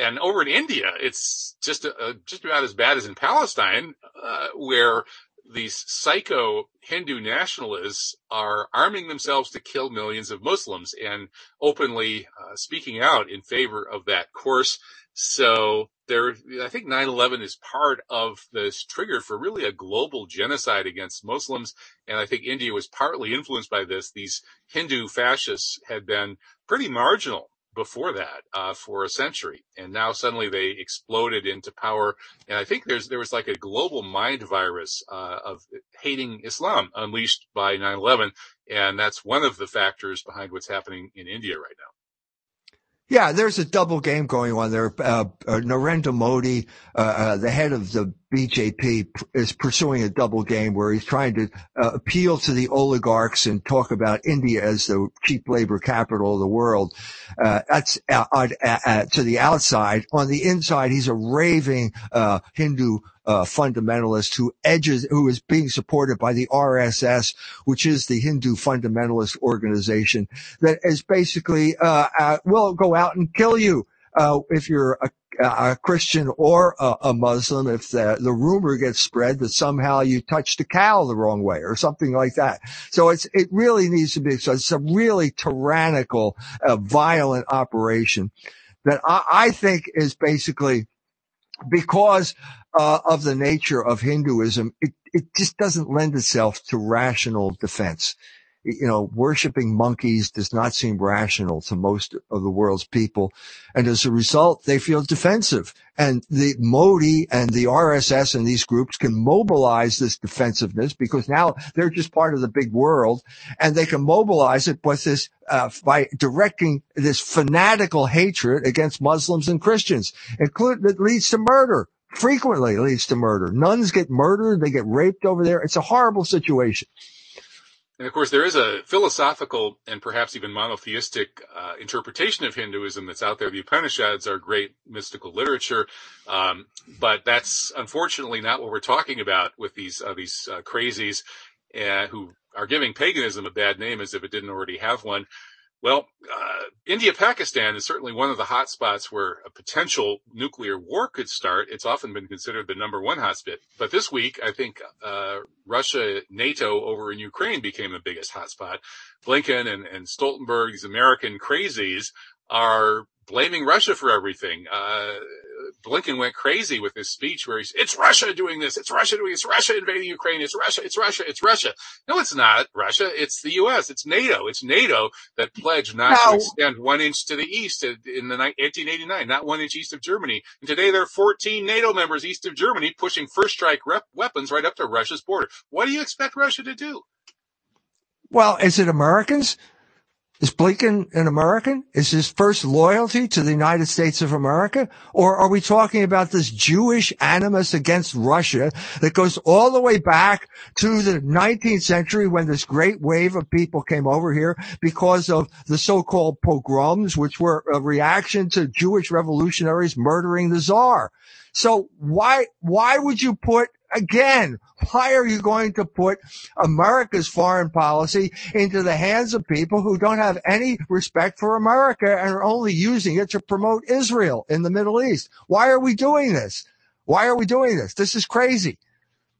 and over in India, it's just uh, just about as bad as in Palestine, uh, where these psycho Hindu nationalists are arming themselves to kill millions of Muslims and openly uh, speaking out in favor of that course. So there, I think 9/11 is part of this trigger for really a global genocide against Muslims, and I think India was partly influenced by this. These Hindu fascists had been pretty marginal before that uh, for a century, and now suddenly they exploded into power. And I think there's there was like a global mind virus uh, of hating Islam unleashed by 9/11, and that's one of the factors behind what's happening in India right now. Yeah, there's a double game going on there. Uh, uh, Narendra Modi, uh, uh the head of the BJP, is pursuing a double game where he's trying to uh, appeal to the oligarchs and talk about India as the cheap labor capital of the world. Uh, that's to the outside. On the inside, he's a raving Hindu uh, fundamentalist who edges, who is being supported by the RSS, which is the Hindu fundamentalist organization that is basically, uh, uh, will go out and kill you. Uh, if you're a, a, Christian or a, a Muslim, if the, the, rumor gets spread that somehow you touched a cow the wrong way or something like that. So it's, it really needs to be, so it's a really tyrannical, uh, violent operation that I, I think is basically because uh, of the nature of Hinduism, it, it just doesn't lend itself to rational defense. You know, worshiping monkeys does not seem rational to most of the world's people. And as a result, they feel defensive. And the Modi and the RSS and these groups can mobilize this defensiveness because now they're just part of the big world and they can mobilize it with this, uh, by directing this fanatical hatred against Muslims and Christians, including that leads to murder frequently leads to murder. Nuns get murdered. They get raped over there. It's a horrible situation. And of course, there is a philosophical and perhaps even monotheistic uh, interpretation of Hinduism that's out there. The Upanishads are great mystical literature, um, but that's unfortunately not what we're talking about with these uh, these uh, crazies uh, who are giving paganism a bad name as if it didn't already have one. Well, uh, India Pakistan is certainly one of the hot spots where a potential nuclear war could start. It's often been considered the number one hotspot. But this week, I think uh, Russia, NATO over in Ukraine became the biggest hotspot. Blinken and, and Stoltenberg, these American crazies, are blaming Russia for everything. Uh, Blinken went crazy with his speech where he's, it's Russia doing this. It's Russia doing this. It's Russia invading Ukraine. It's Russia. It's Russia. It's Russia. No, it's not Russia. It's the U.S. It's NATO. It's NATO that pledged not to extend one inch to the east in the 1889, not one inch east of Germany. And today there are 14 NATO members east of Germany pushing first strike rep- weapons right up to Russia's border. What do you expect Russia to do? Well, is it Americans? Is Blinken an American? Is his first loyalty to the United States of America? Or are we talking about this Jewish animus against Russia that goes all the way back to the 19th century when this great wave of people came over here because of the so-called pogroms, which were a reaction to Jewish revolutionaries murdering the czar? So why, why would you put again, why are you going to put America's foreign policy into the hands of people who don't have any respect for America and are only using it to promote Israel in the Middle East? Why are we doing this? Why are we doing this? This is crazy.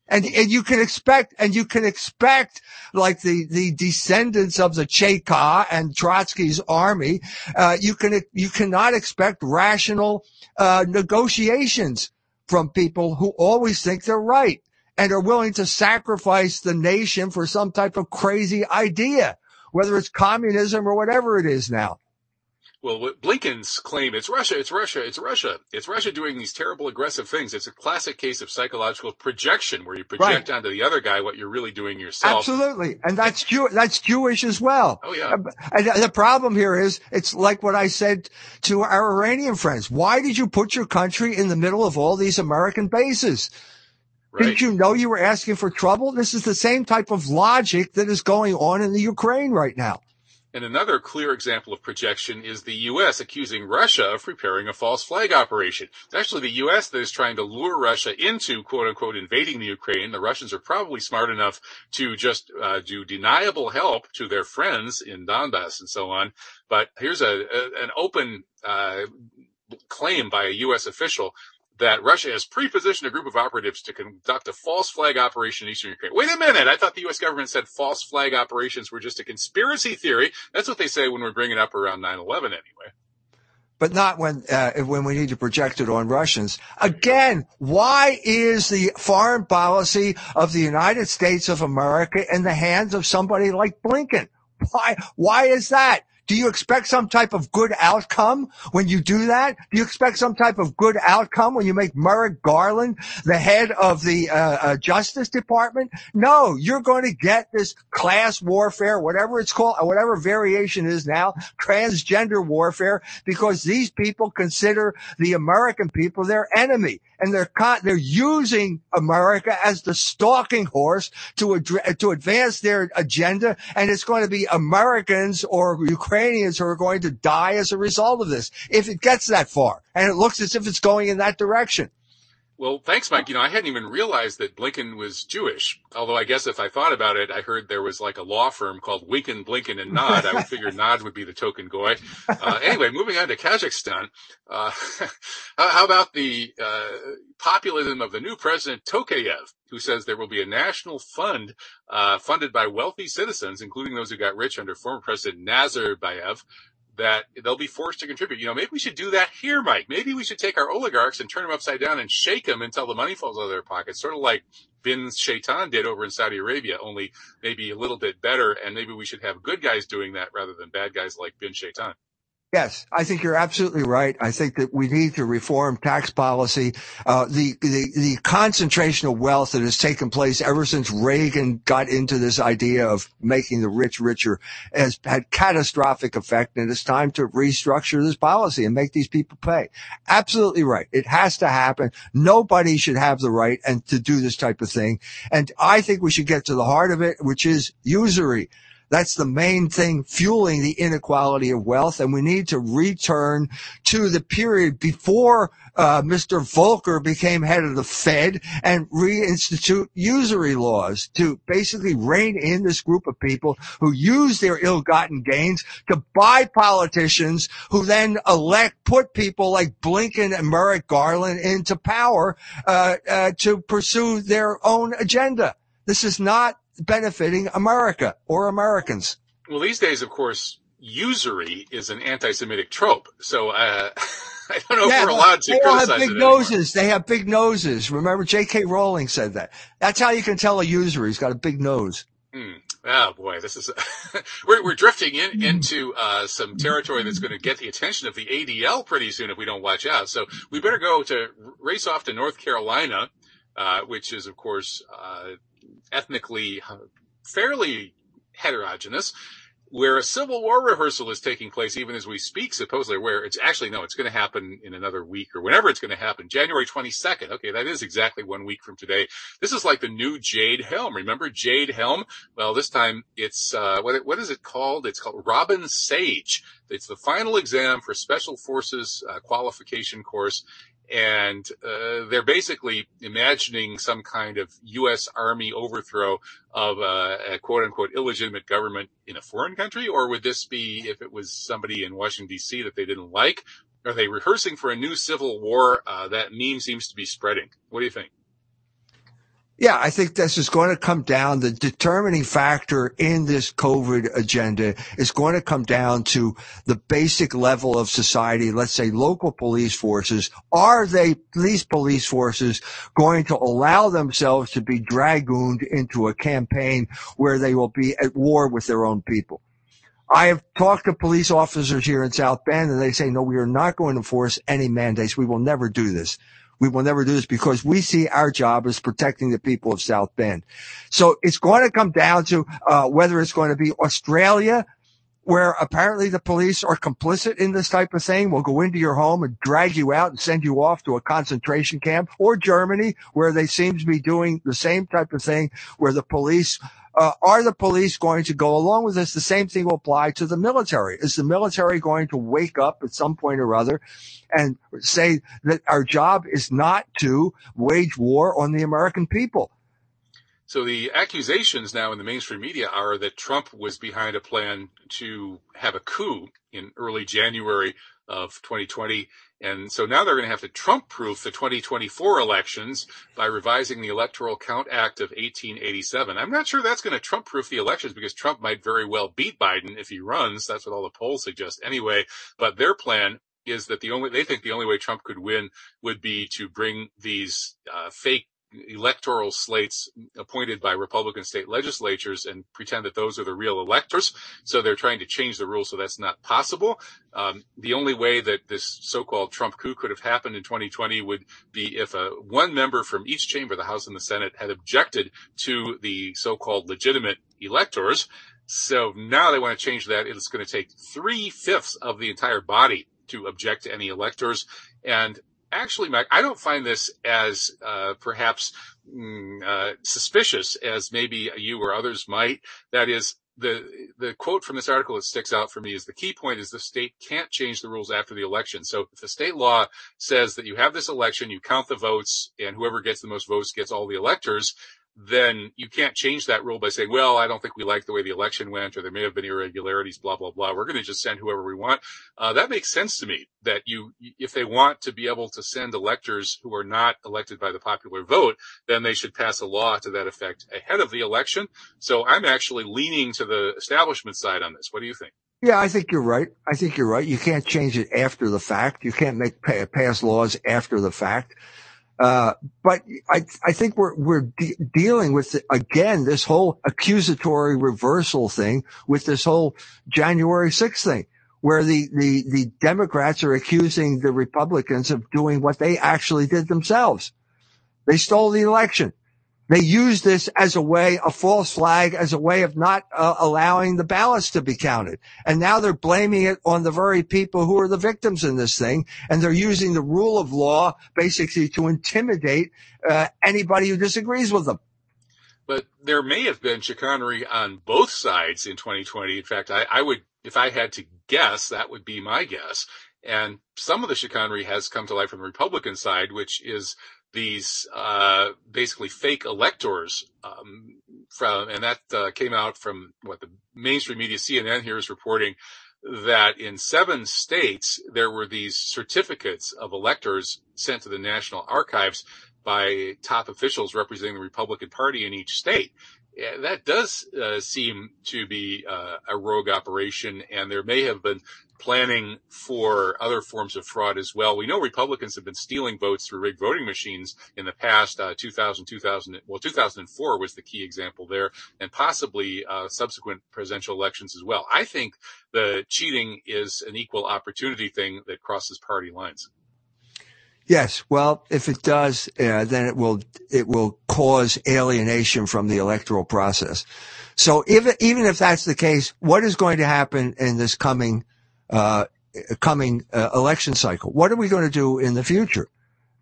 And, and you can expect, and you can expect like the, the descendants of the Cheka and Trotsky's army, uh, you can, you cannot expect rational, uh, negotiations from people who always think they're right and are willing to sacrifice the nation for some type of crazy idea, whether it's communism or whatever it is now. Well, what Blinken's claim, it's Russia, it's Russia, it's Russia. It's Russia doing these terrible aggressive things. It's a classic case of psychological projection where you project right. onto the other guy what you're really doing yourself. Absolutely. And that's Jew- that's Jewish as well. Oh yeah. And the problem here is it's like what I said to our Iranian friends. Why did you put your country in the middle of all these American bases? Right. Didn't you know you were asking for trouble? This is the same type of logic that is going on in the Ukraine right now. And another clear example of projection is the U.S. accusing Russia of preparing a false flag operation. It's actually the U.S. that is trying to lure Russia into quote unquote invading the Ukraine. The Russians are probably smart enough to just uh, do deniable help to their friends in Donbass and so on. But here's a, a an open uh, claim by a U.S. official that Russia has pre-positioned a group of operatives to conduct a false flag operation in eastern Ukraine. Wait a minute. I thought the U.S. government said false flag operations were just a conspiracy theory. That's what they say when we bring it up around 9-11 anyway. But not when, uh, when we need to project it on Russians. Again, why is the foreign policy of the United States of America in the hands of somebody like Blinken? Why, why is that? Do you expect some type of good outcome when you do that? Do you expect some type of good outcome when you make Merrick Garland the head of the uh, uh, Justice Department? No, you're going to get this class warfare, whatever it's called, whatever variation is now, transgender warfare, because these people consider the American people their enemy and they're they're using America as the stalking horse to ad- to advance their agenda, and it's going to be Americans or Ukrainians who are going to die as a result of this if it gets that far, and it looks as if it's going in that direction. Well, thanks, Mike. You know, I hadn't even realized that Blinken was Jewish. Although I guess if I thought about it, I heard there was like a law firm called Winken, Blinken, and Nod. I would figure Nod would be the token goy. Uh, anyway, moving on to Kazakhstan. Uh, how about the uh, populism of the new president Tokayev, who says there will be a national fund uh, funded by wealthy citizens, including those who got rich under former President Nazarbayev, that they'll be forced to contribute. You know, maybe we should do that here, Mike. Maybe we should take our oligarchs and turn them upside down and shake them until the money falls out of their pockets, sort of like bin Shaitan did over in Saudi Arabia, only maybe a little bit better. And maybe we should have good guys doing that rather than bad guys like bin Shaitan. Yes, I think you're absolutely right. I think that we need to reform tax policy. Uh, the, the, the concentration of wealth that has taken place ever since Reagan got into this idea of making the rich richer has had catastrophic effect. And it's time to restructure this policy and make these people pay. Absolutely right. It has to happen. Nobody should have the right and to do this type of thing. And I think we should get to the heart of it, which is usury That's the main thing fueling the inequality of wealth. And we need to return to the period before uh, Mr. Volcker became head of the Fed and reinstitute usury laws to basically rein in this group of people who use their ill-gotten gains to buy politicians who then elect, put people like Blinken and Merrick Garland into power uh, uh, to pursue their own agenda. This is not benefiting America or Americans. Well, these days, of course, usury is an anti-Semitic trope. So uh, I don't know yeah, if we're allowed to they have big noses. They have big noses. Remember, J.K. Rowling said that. That's how you can tell a usury. He's got a big nose. Hmm. Oh boy, this is we're we're drifting in into uh, some territory that's going to get the attention of the ADL pretty soon if we don't watch out. So we better go to race off to North Carolina, uh, which is of course uh, ethnically uh, fairly heterogeneous, where a Civil War rehearsal is taking place even as we speak, supposedly, where it's actually, no, it's going to happen in another week or whenever it's going to happen, January 22nd. Okay, that is exactly one week from today. This is like the new Jade Helm. Remember Jade Helm? Well, this time it's, uh, what, what is it called? It's called Robin Sage. It's the final exam for Special Forces uh, qualification course and uh, they're basically imagining some kind of U.S. Army overthrow of a, a, quote unquote illegitimate government in a foreign country, or would this be if it was somebody in Washington D.C. that they didn't like? Are they rehearsing for a new civil war? Uh, that meme seems to be spreading. What do you think? Yeah, I think this is going to come down. The determining factor in this COVID agenda is going to come down to the basic level of society. Let's say local police forces. Are they, these police forces going to allow themselves to be dragooned into a campaign where they will be at war with their own people? I have talked to police officers here in South Bend and they say, no, we are not going to enforce any mandates. We will never do this. We will never do this because we see our job as protecting the people of South Bend. So it's going to come down to uh, whether it's going to be Australia, where apparently the police are complicit in this type of thing, will go into your home and drag you out and send you off to a concentration camp, or Germany, where they seem to be doing the same type of thing, where the police uh, are the police going to go along with this? The same thing will apply to the military. Is the military going to wake up at some point or other and say that our job is not to wage war on the American people? So the accusations now in the mainstream media are that Trump was behind a plan to have a coup in early January of 2020. And so now they're going to have to Trump proof the 2024 elections by revising the Electoral Count Act of 1887. I'm not sure that's going to Trump proof the elections because Trump might very well beat Biden if he runs. That's what all the polls suggest anyway. But their plan is that the only, they think the only way Trump could win would be to bring these uh, fake electoral slates appointed by Republican state legislatures and pretend that those are the real electors. So they're trying to change the rules so that's not possible. Um, the only way that this so-called Trump coup could have happened in 2020 would be if a one member from each chamber, the House and the Senate, had objected to the so-called legitimate electors. So now they want to change that. It's going to take three fifths of the entire body to object to any electors. And actually, Mike, I don't find this as uh, perhaps mm, uh, suspicious as maybe you or others might. That is, the the quote from this article that sticks out for me is the key point is the state can't change the rules after the election. So if the state law says that you have this election, you count the votes, and whoever gets the most votes gets all the electors, then you can't change that rule by saying, well, I don't think we like the way the election went, or there may have been irregularities, blah, blah, blah. We're going to just send whoever we want. Uh, that makes sense to me that you, if they want to be able to send electors who are not elected by the popular vote, then they should pass a law to that effect ahead of the election. So I'm actually leaning to the establishment side on this. What do you think? Yeah, I think you're right. I think you're right. You can't change it after the fact. You can't make pass laws after the fact. Uh, but I, I think we're, we're de- dealing with, again, this whole accusatory reversal thing with this whole January 6th thing where the, the, the Democrats are accusing the Republicans of doing what they actually did themselves. They stole the election. They use this as a way, a false flag, as a way of not uh, allowing the ballots to be counted. And now they're blaming it on the very people who are the victims in this thing. And they're using the rule of law basically to intimidate uh, anybody who disagrees with them. but there may have been chicanery on both sides in 2020. In fact, I, I would, if I had to guess, that would be my guess. And some of the chicanery has come to light from the Republican side, which is these uh, basically fake electors um, from, and that uh, came out from what the mainstream media, CNN here is reporting that in seven states there were these certificates of electors sent to the National Archives by top officials representing the Republican Party in each state. Yeah, that does uh, seem to be uh, a rogue operation, and there may have been planning for other forms of fraud as well. We know Republicans have been stealing votes through rigged voting machines in the past. Uh, 2000, 2000, well, 2004 was the key example there, and possibly uh, subsequent presidential elections as well. I think the cheating is an equal opportunity thing that crosses party lines. Yes, well, if it does, uh, then it will it will cause alienation from the electoral process. So, even if that's the case, what is going to happen in this coming uh, coming uh, election cycle? What are we going to do in the future?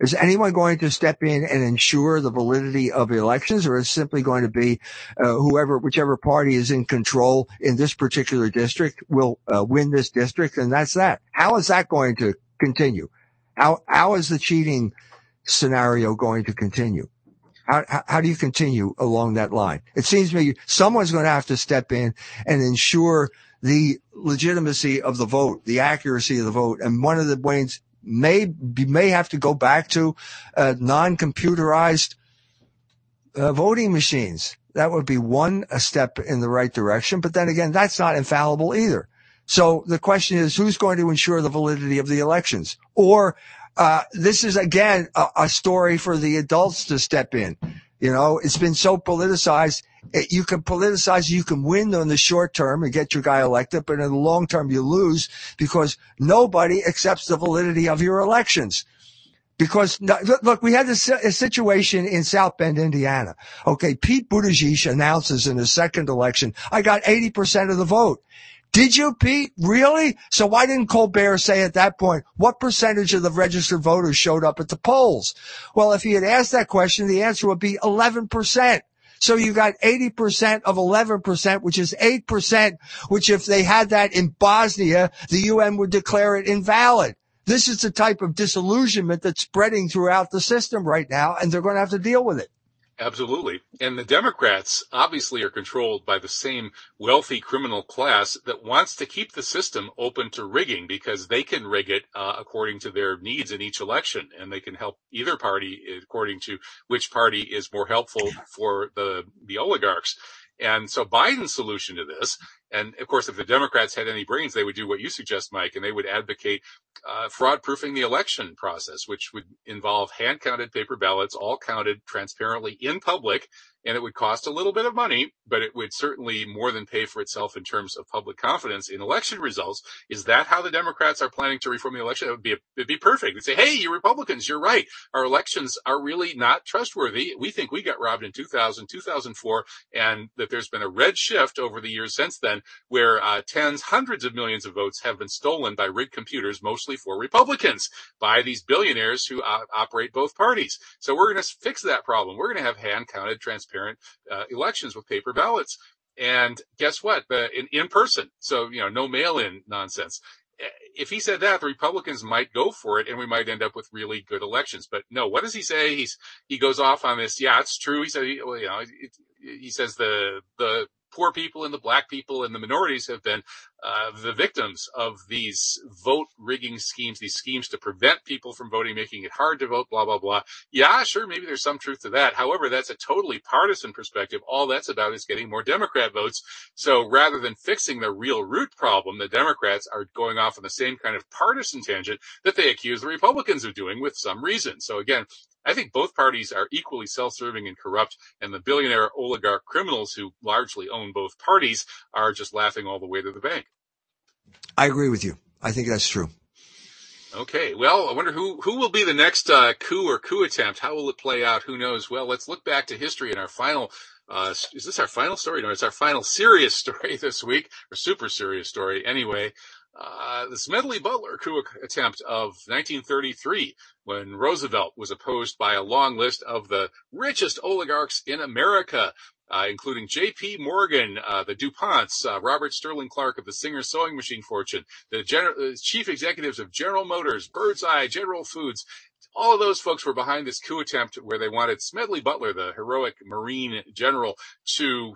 Is anyone going to step in and ensure the validity of elections, or is simply going to be uh, whoever, whichever party is in control in this particular district will uh, win this district, and that's that? How is that going to continue? How, how is the cheating scenario going to continue? How, how, how, do you continue along that line? It seems to me someone's going to have to step in and ensure the legitimacy of the vote, the accuracy of the vote. And one of the ways may may have to go back to uh, non-computerized uh, voting machines. That would be one a step in the right direction. But then again, that's not infallible either. So the question is, who's going to ensure the validity of the elections? Or uh, this is again a, a, story for the adults to step in. You know, it's been so politicized. It, you can politicize, you can win in the short term and get your guy elected, but in the long term you lose because nobody accepts the validity of your elections. Because look, we had this situation in South Bend, Indiana. Okay, Pete Buttigieg announces in his second election, I got 80% of the vote. Did you, Pete? Really? So why didn't Colbert say at that point, what percentage of the registered voters showed up at the polls? Well, if he had asked that question, the answer would be 11%. So you got 80% of 11%, which is 8%, which if they had that in Bosnia, the UN would declare it invalid. This is the type of disillusionment that's spreading throughout the system right now, and they're going to have to deal with it. Absolutely. And the Democrats obviously are controlled by the same wealthy criminal class that wants to keep the system open to rigging because they can rig it uh, according to their needs in each election and they can help either party according to which party is more helpful for the, the oligarchs. And so Biden's solution to this and of course, if the Democrats had any brains, they would do what you suggest, Mike, and they would advocate uh, fraud proofing the election process, which would involve hand counted paper ballots, all counted transparently in public. And it would cost a little bit of money, but it would certainly more than pay for itself in terms of public confidence in election results. Is that how the Democrats are planning to reform the election? It would be, it'd be perfect. They'd say, Hey, you Republicans, you're right. Our elections are really not trustworthy. We think we got robbed in 2000, 2004, and that there's been a red shift over the years since then where uh, tens, hundreds of millions of votes have been stolen by rigged computers, mostly for Republicans, by these billionaires who uh, operate both parties. So we're going to fix that problem. We're going to have hand counted, transparent uh, elections with paper ballots. And guess what? in, in person. So, you know, no mail in nonsense if he said that, the Republicans might go for it and we might end up with really good elections. But no, what does he say? He's, he goes off on this. Yeah, it's true. He said, well, you know, it, he says the, the poor people and the black people and the minorities have been uh, the victims of these vote rigging schemes, these schemes to prevent people from voting, making it hard to vote, blah, blah, blah. Yeah, sure, maybe there's some truth to that. However, that's a totally partisan perspective. All that's about is getting more Democrat votes. So rather than fixing the real root problem, the Democrats are going off on the same kind of partisan tangent that they accuse the Republicans of doing with some reason. So again, I think both parties are equally self-serving and corrupt, and the billionaire oligarch criminals who largely own both parties are just laughing all the way to the bank. I agree with you. I think that's true. Okay. Well, I wonder who, who will be the next uh, coup or coup attempt. How will it play out? Who knows? Well, let's look back to history in our final uh, is this our final story? No, it's our final serious story this week, or super serious story. Anyway, uh, the Smedley Butler coup attempt of 1933, when Roosevelt was opposed by a long list of the richest oligarchs in America. uh, including J.P. Morgan, uh, the DuPonts, uh, Robert Sterling Clark of the Singer Sewing Machine Fortune, the chief executives of General Motors, Birdseye, General Foods, all of those folks were behind this coup attempt where they wanted Smedley Butler, the heroic Marine general, to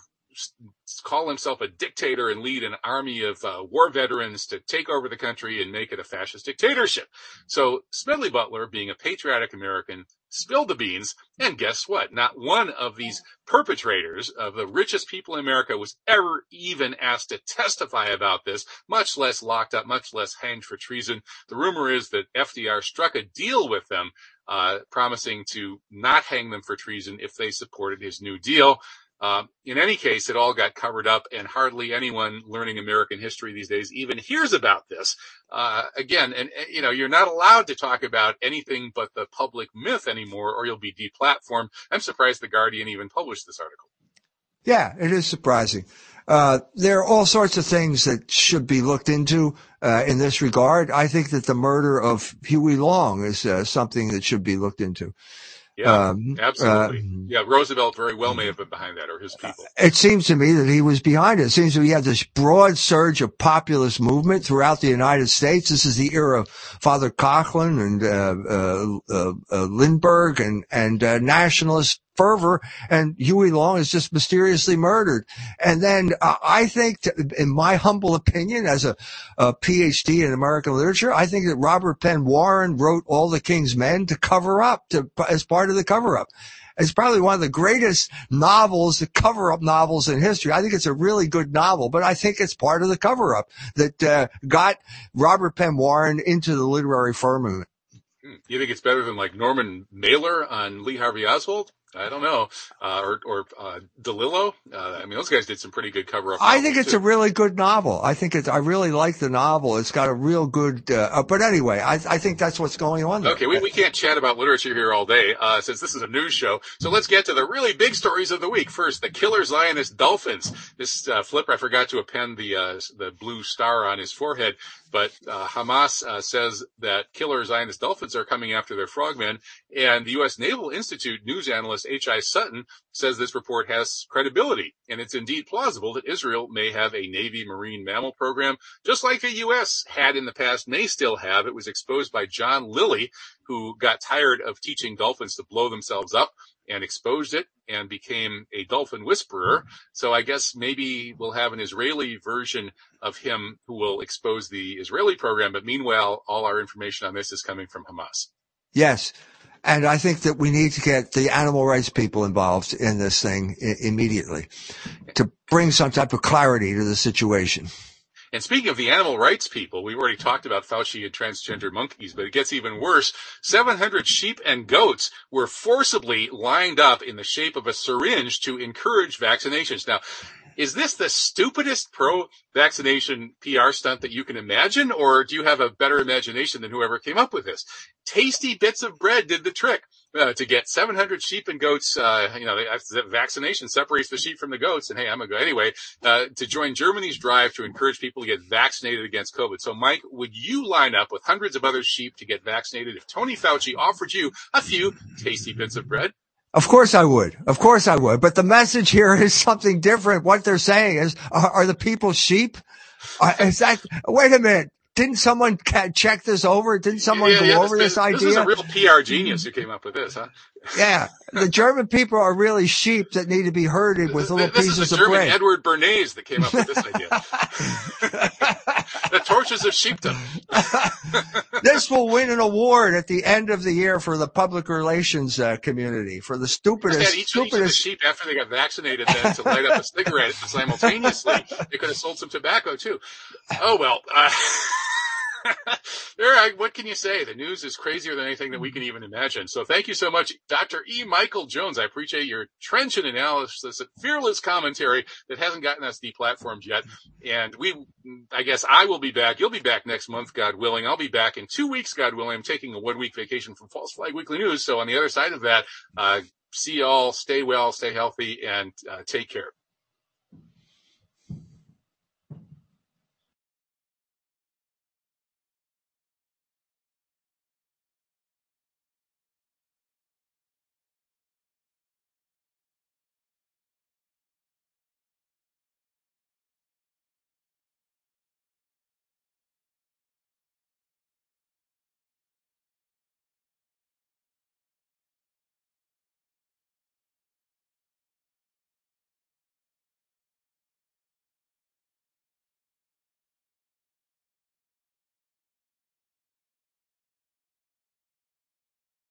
call himself a dictator and lead an army of uh, war veterans to take over the country and make it a fascist dictatorship. So Smedley Butler, being a patriotic American, spilled the beans. And guess what? Not one of these perpetrators of the richest people in America was ever even asked to testify about this, much less locked up, much less hanged for treason. The rumor is that FDR struck a deal with them, uh, promising to not hang them for treason if they supported his New Deal. Uh, in any case, it all got covered up, and hardly anyone learning American history these days even hears about this. Uh, again, and you know, you're not allowed to talk about anything but the public myth anymore, or you'll be deplatformed. I'm surprised the Guardian even published this article. Yeah, it is surprising. Uh, there are all sorts of things that should be looked into uh, in this regard. I think that the murder of Huey Long is uh, something that should be looked into. Yeah, um, absolutely. Uh, yeah, Roosevelt very well may have been behind that, or his people. It seems to me that he was behind it. It seems that we had this broad surge of populist movement throughout the United States. This is the era of Father Coughlin and uh, uh, uh Lindbergh and and uh, nationalist fervor and Huey Long is just mysteriously murdered. And then uh, I think, in my humble opinion, as a, a, PhD in American literature, I think that Robert Penn Warren wrote All the King's Men to cover up, to, as part of the cover up. It's probably one of the greatest novels, the cover up novels in history. I think it's a really good novel, but I think it's part of the cover up that uh, got Robert Penn Warren into the literary firmament. Hmm. You think it's better than like Norman Mailer on Lee Harvey Oswald? I don't know, uh, or or uh, DeLillo. Uh, I mean, those guys did some pretty good cover up. I think it's too. a really good novel. I think it's. I really like the novel. It's got a real good. Uh, uh, but anyway, I I think that's what's going on. There. Okay, we, we can't chat about literature here all day uh, since this is a news show. So let's get to the really big stories of the week. First, the killer Zionist Dolphins. This uh, flipper, I forgot to append the the blue star on his forehead, but uh, Hamas uh, says that killer Zionist Dolphins are coming after their frogmen, and the U.S. Naval Institute news analyst H.I. Sutton says this report has credibility, and it's indeed plausible that Israel may have a Navy marine mammal program, just like the U.S. had in the past, may still have. It was exposed by John Lilly, who got tired of teaching dolphins to blow themselves up and exposed it and became a dolphin whisperer. So I guess maybe we'll have an Israeli version of him who will expose the Israeli program. But meanwhile, all our information on this is coming from Hamas. Yes. And I think that we need to get the animal rights people involved in this thing I- immediately to bring some type of clarity to the situation. And speaking of the animal rights people, we've already talked about Fauci and transgender monkeys, but it gets even worse. 700 sheep and goats were forcibly lined up in the shape of a syringe to encourage vaccinations. Now, is this the stupidest pro vaccination PR stunt that you can imagine? Or do you have a better imagination than whoever came up with this? Tasty bits of bread did the trick. Uh, to get 700 sheep and goats, uh, you know, the vaccination separates the sheep from the goats. And hey, I'm gonna go anyway, uh, to join Germany's drive to encourage people to get vaccinated against COVID. So Mike, would you line up with hundreds of other sheep to get vaccinated if Tony Fauci offered you a few tasty bits of bread? Of course I would. Of course I would. But the message here is something different. What they're saying is, are, are the people sheep? Uh, is that, wait a minute. Didn't someone check this over? Didn't someone yeah, go yeah, over this, this, idea? This is a real PR genius who came up with this, huh? yeah, the German people are really sheep that need to be herded with little this pieces is the of German bread. Edward Bernays that came up with this idea. the torches of sheepdom. this will win an award at the end of the year for the public relations uh, community for the stupidest. each, stupidest... each of the sheep after they got vaccinated then to light up a cigarette simultaneously. They could have sold some tobacco too. Oh well. Uh, what can you say? The news is crazier than anything that we can even imagine. So thank you so much, Dr. E. Michael Jones. I appreciate your trenchant analysis, fearless commentary that hasn't gotten us deplatformed yet. And we, I guess I will be back. You'll be back next month, God willing. I'll be back in two weeks, God willing. I'm taking a one week vacation from False Flag Weekly News. So on the other side of that, uh, see y'all, stay well, stay healthy, and uh, take care.